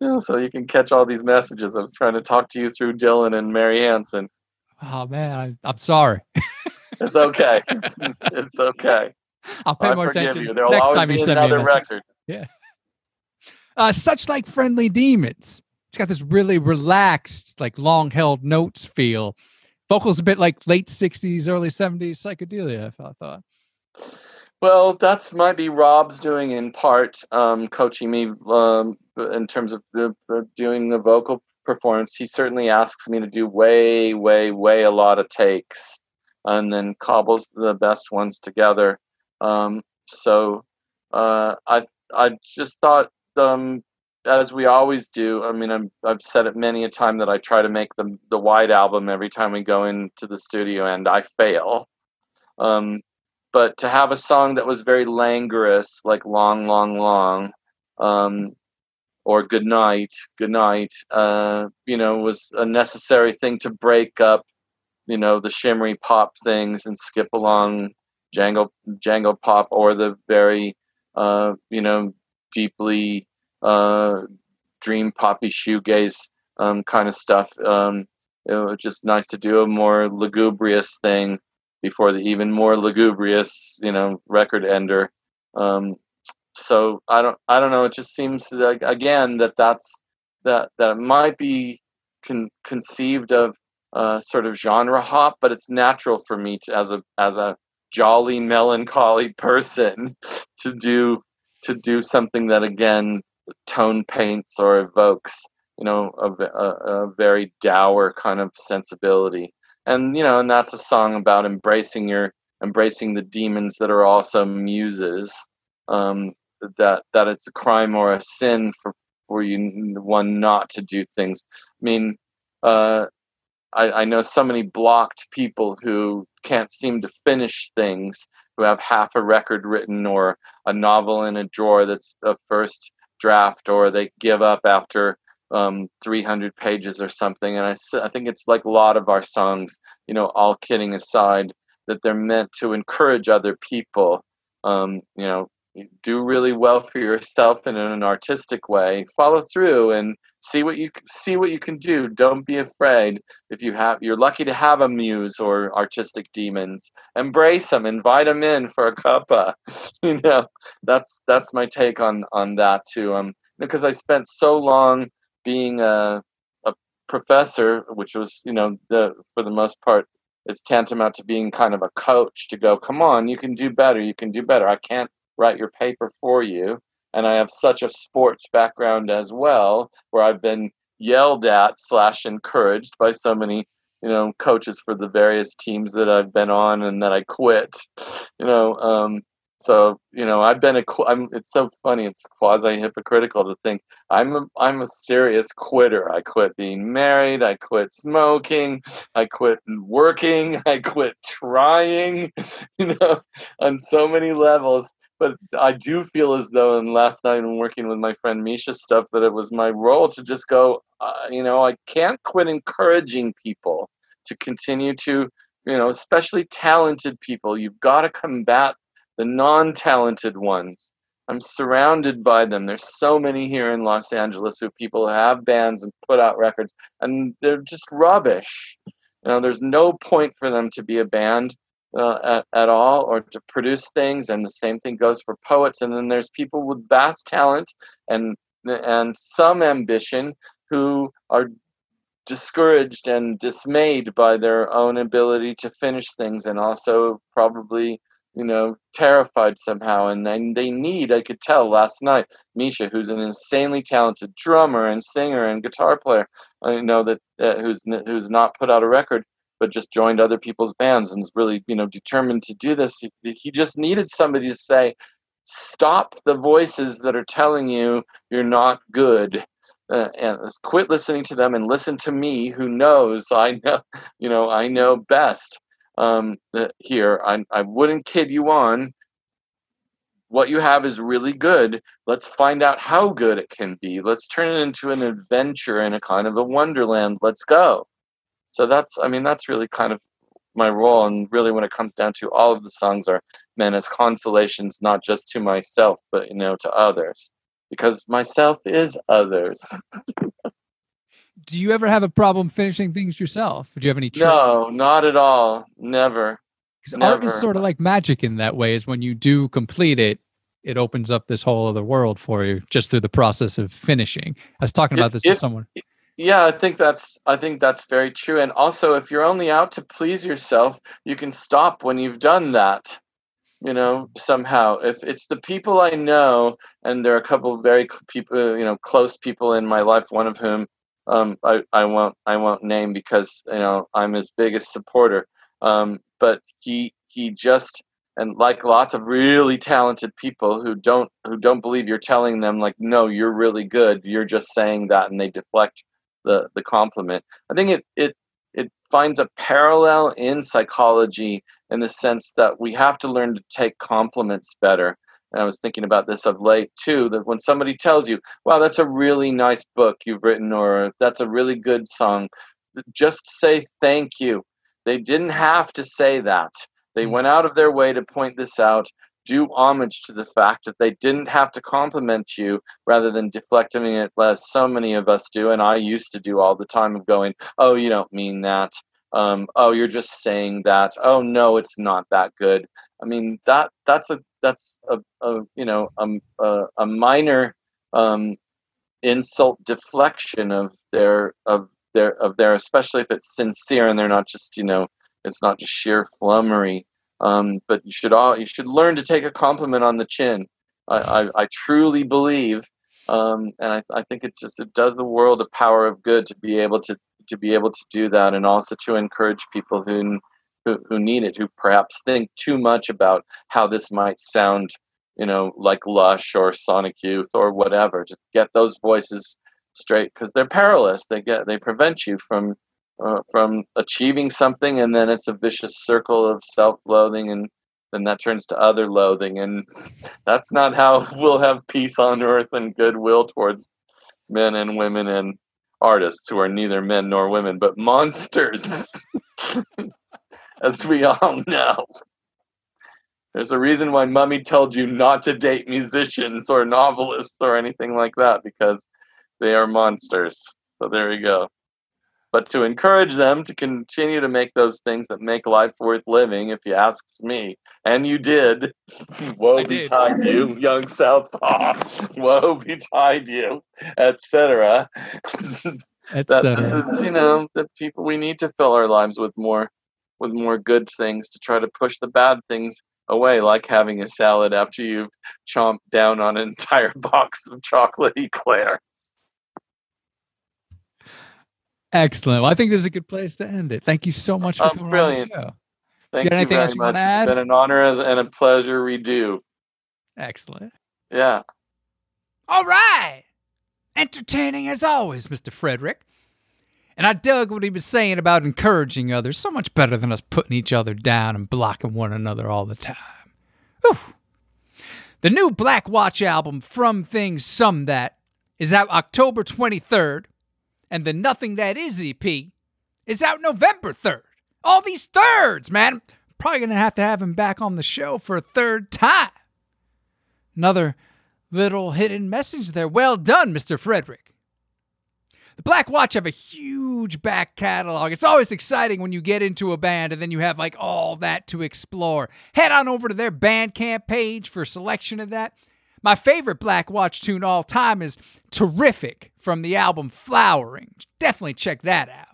you know, so you can catch all these messages. I was trying to talk to you through Dylan and Mary Hansen. Oh man, I, am sorry. it's okay. it's okay. I'll pay I more attention you. next time you send me a record. Yeah. Uh, such like friendly demons it's got this really relaxed, like long held notes feel. Vocals a bit like late 60s, early 70s psychedelia, I thought. Well, that's might be Rob's doing in part, um, coaching me um, in terms of the, the, doing the vocal performance. He certainly asks me to do way, way, way a lot of takes, and then cobbles the best ones together. Um, so uh, I I just thought um, as we always do. I mean, I'm, I've said it many a time that I try to make the the white album every time we go into the studio, and I fail. Um, but to have a song that was very languorous, like "Long, Long, Long," um, or "Good Night, Good Night," uh, you know, was a necessary thing to break up, you know, the shimmery pop things and skip along jangle jangle pop or the very, uh, you know, deeply uh, dream poppy shoegaze um, kind of stuff. Um, it was just nice to do a more lugubrious thing before the even more lugubrious, you know, record ender. Um, so I don't, I don't know. It just seems like again that that's that that might be con- conceived of uh, sort of genre hop, but it's natural for me to as a as a jolly melancholy person to do to do something that again tone paints or evokes you know a, a, a, very dour kind of sensibility. And you know and that's a song about embracing your embracing the demons that are also muses um, that that it's a crime or a sin for for you one not to do things. I mean uh, I, I know so many blocked people who can't seem to finish things who have half a record written or a novel in a drawer that's a first draft or they give up after um, 300 pages or something. And I, I think it's like a lot of our songs, you know, all kidding aside, that they're meant to encourage other people, um, you know, do really well for yourself in an artistic way. Follow through and see what you see what you can do. Don't be afraid. If you have, you're lucky to have a muse or artistic demons. Embrace them. Invite them in for a cuppa. you know, that's that's my take on on that too. Um, because I spent so long being a a professor, which was you know the for the most part it's tantamount to being kind of a coach to go come on you can do better you can do better i can't write your paper for you. And I have such a sports background as well, where I've been yelled at slash encouraged by so many you know, coaches for the various teams that I've been on and that I quit. You know, um, so you know, I've been a. I'm, it's so funny. It's quasi hypocritical to think I'm a, I'm a serious quitter. I quit being married. I quit smoking. I quit working. I quit trying. You know, on so many levels. But I do feel as though, and last night when working with my friend Misha stuff, that it was my role to just go. Uh, you know, I can't quit encouraging people to continue to. You know, especially talented people. You've got to combat the non talented ones. I'm surrounded by them. There's so many here in Los Angeles who people have bands and put out records, and they're just rubbish. You know, there's no point for them to be a band uh, at, at all or to produce things. And the same thing goes for poets. And then there's people with vast talent and and some ambition who are discouraged and dismayed by their own ability to finish things and also probably you know, terrified somehow. And they, they need, I could tell last night, Misha, who's an insanely talented drummer and singer and guitar player, I know that uh, who's who's not put out a record, but just joined other people's bands and is really, you know, determined to do this. He, he just needed somebody to say, stop the voices that are telling you you're not good. Uh, and quit listening to them and listen to me who knows i know you know i know best um, here. I, I wouldn't kid you on. What you have is really good. Let's find out how good it can be. Let's turn it into an adventure and a kind of a wonderland. Let's go. So that's, I mean, that's really kind of my role. And really, when it comes down to all of the songs are meant as consolations, not just to myself, but, you know, to others. Because myself is others. do you ever have a problem finishing things yourself? Do you have any tricks? No, not at all. Never. Because art is sort of like magic in that way. Is when you do complete it, it opens up this whole other world for you just through the process of finishing. I was talking about this if, with someone. Yeah, I think that's I think that's very true. And also, if you're only out to please yourself, you can stop when you've done that. You know, somehow. If it's the people I know, and there are a couple of very people, you know, close people in my life. One of whom um, I, I won't I won't name because you know I'm his biggest supporter. Um, but he he just and like lots of really talented people who don't who don't believe you're telling them like no you're really good you're just saying that and they deflect the the compliment. I think it it it finds a parallel in psychology in the sense that we have to learn to take compliments better and I was thinking about this of late too, that when somebody tells you, wow, that's a really nice book you've written, or that's a really good song, just say thank you. They didn't have to say that. They mm. went out of their way to point this out, do homage to the fact that they didn't have to compliment you rather than deflecting it as so many of us do. And I used to do all the time of going, oh, you don't mean that. Um, oh, you're just saying that. Oh, no, it's not that good. I mean, that that's a that's a, a you know um, a, a minor um, insult deflection of their of their of their especially if it's sincere and they're not just you know it's not just sheer flummery um, but you should all you should learn to take a compliment on the chin i i, I truly believe um, and I, I think it just it does the world a power of good to be able to to be able to do that and also to encourage people who who, who need it, who perhaps think too much about how this might sound, you know, like Lush or Sonic Youth or whatever. To get those voices straight because they're perilous. They get they prevent you from uh, from achieving something, and then it's a vicious circle of self-loathing, and then that turns to other loathing, and that's not how we'll have peace on earth and goodwill towards men and women and artists who are neither men nor women but monsters. as we all know. There's a reason why Mummy told you not to date musicians or novelists or anything like that because they are monsters. So there you go. But to encourage them to continue to make those things that make life worth living, if you ask me, and you did, woe betide you, young Southpaw, woe betide you, etc. Etc. This is, you know, the people we need to fill our lives with more with more good things to try to push the bad things away, like having a salad after you've chomped down on an entire box of chocolate eclairs. Excellent. Well, I think this is a good place to end it. Thank you so much for Oh, coming brilliant. on the show. Thank got you anything very else you wanna much. add? It's been an honor and a pleasure We do. Excellent. Yeah. All right. Entertaining as always, Mr. Fredrick. And I dug what he was saying about encouraging others. So much better than us putting each other down and blocking one another all the time. Whew. The new Black Watch album, From Things Some That, is out October 23rd. And the Nothing That Is EP is out November 3rd. All these thirds, man. Probably going to have to have him back on the show for a third time. Another little hidden message there. Well done, Mr. Fredrick. The Black Watch have a huge back catalog. It's always exciting when you get into a band and then you have like all that to explore. Head on over to their Bandcamp page for a selection of that. My favorite Black Watch tune all time is Terrific from the album Flowering. Definitely check that out.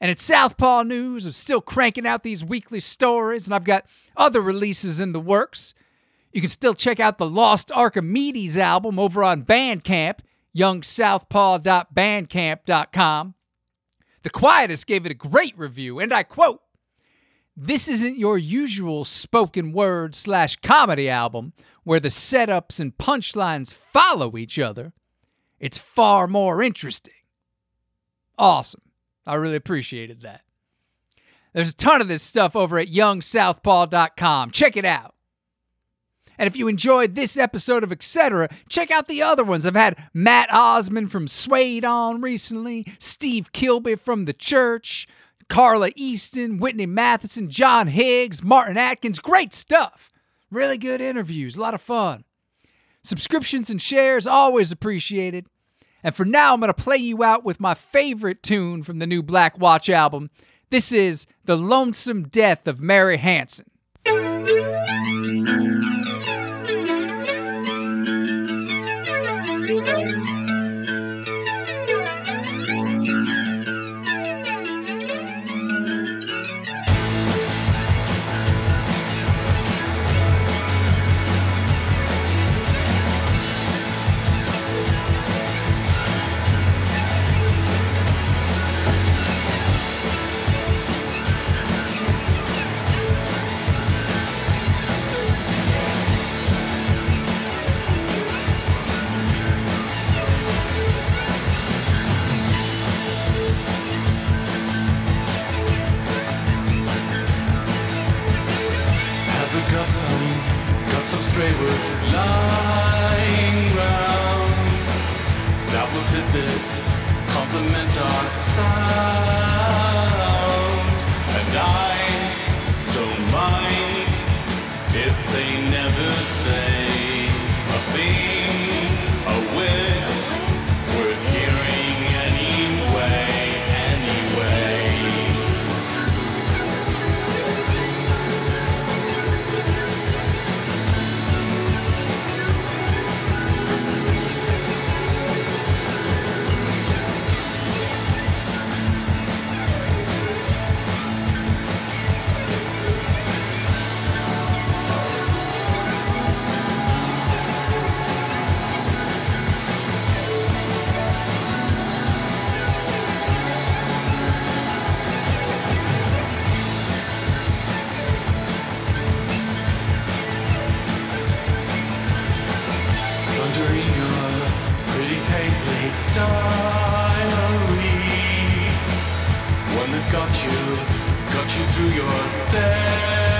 And it's Southpaw News of still cranking out these weekly stories, and I've got other releases in the works. You can still check out the Lost Archimedes album over on Bandcamp, youngsouthpaw.bandcamp.com. The Quietest gave it a great review, and I quote, This isn't your usual spoken word slash comedy album where the setups and punchlines follow each other. It's far more interesting. Awesome. I really appreciated that. There's a ton of this stuff over at youngsouthpaw.com. Check it out. And if you enjoyed this episode of Etc., check out the other ones. I've had Matt Osman from Suede on recently, Steve Kilbey from The Church, Carla Easton, Whitney Matheson, John Higgs, Martin Atkins. Great stuff. Really good interviews, a lot of fun. Subscriptions and shares, always appreciated. And for now, I'm going to play you out with my favorite tune from the new Black Watch album. This is The Lonesome Death of Mary Hansen. Words lying round that will fit this, complement our sound? You through your therapy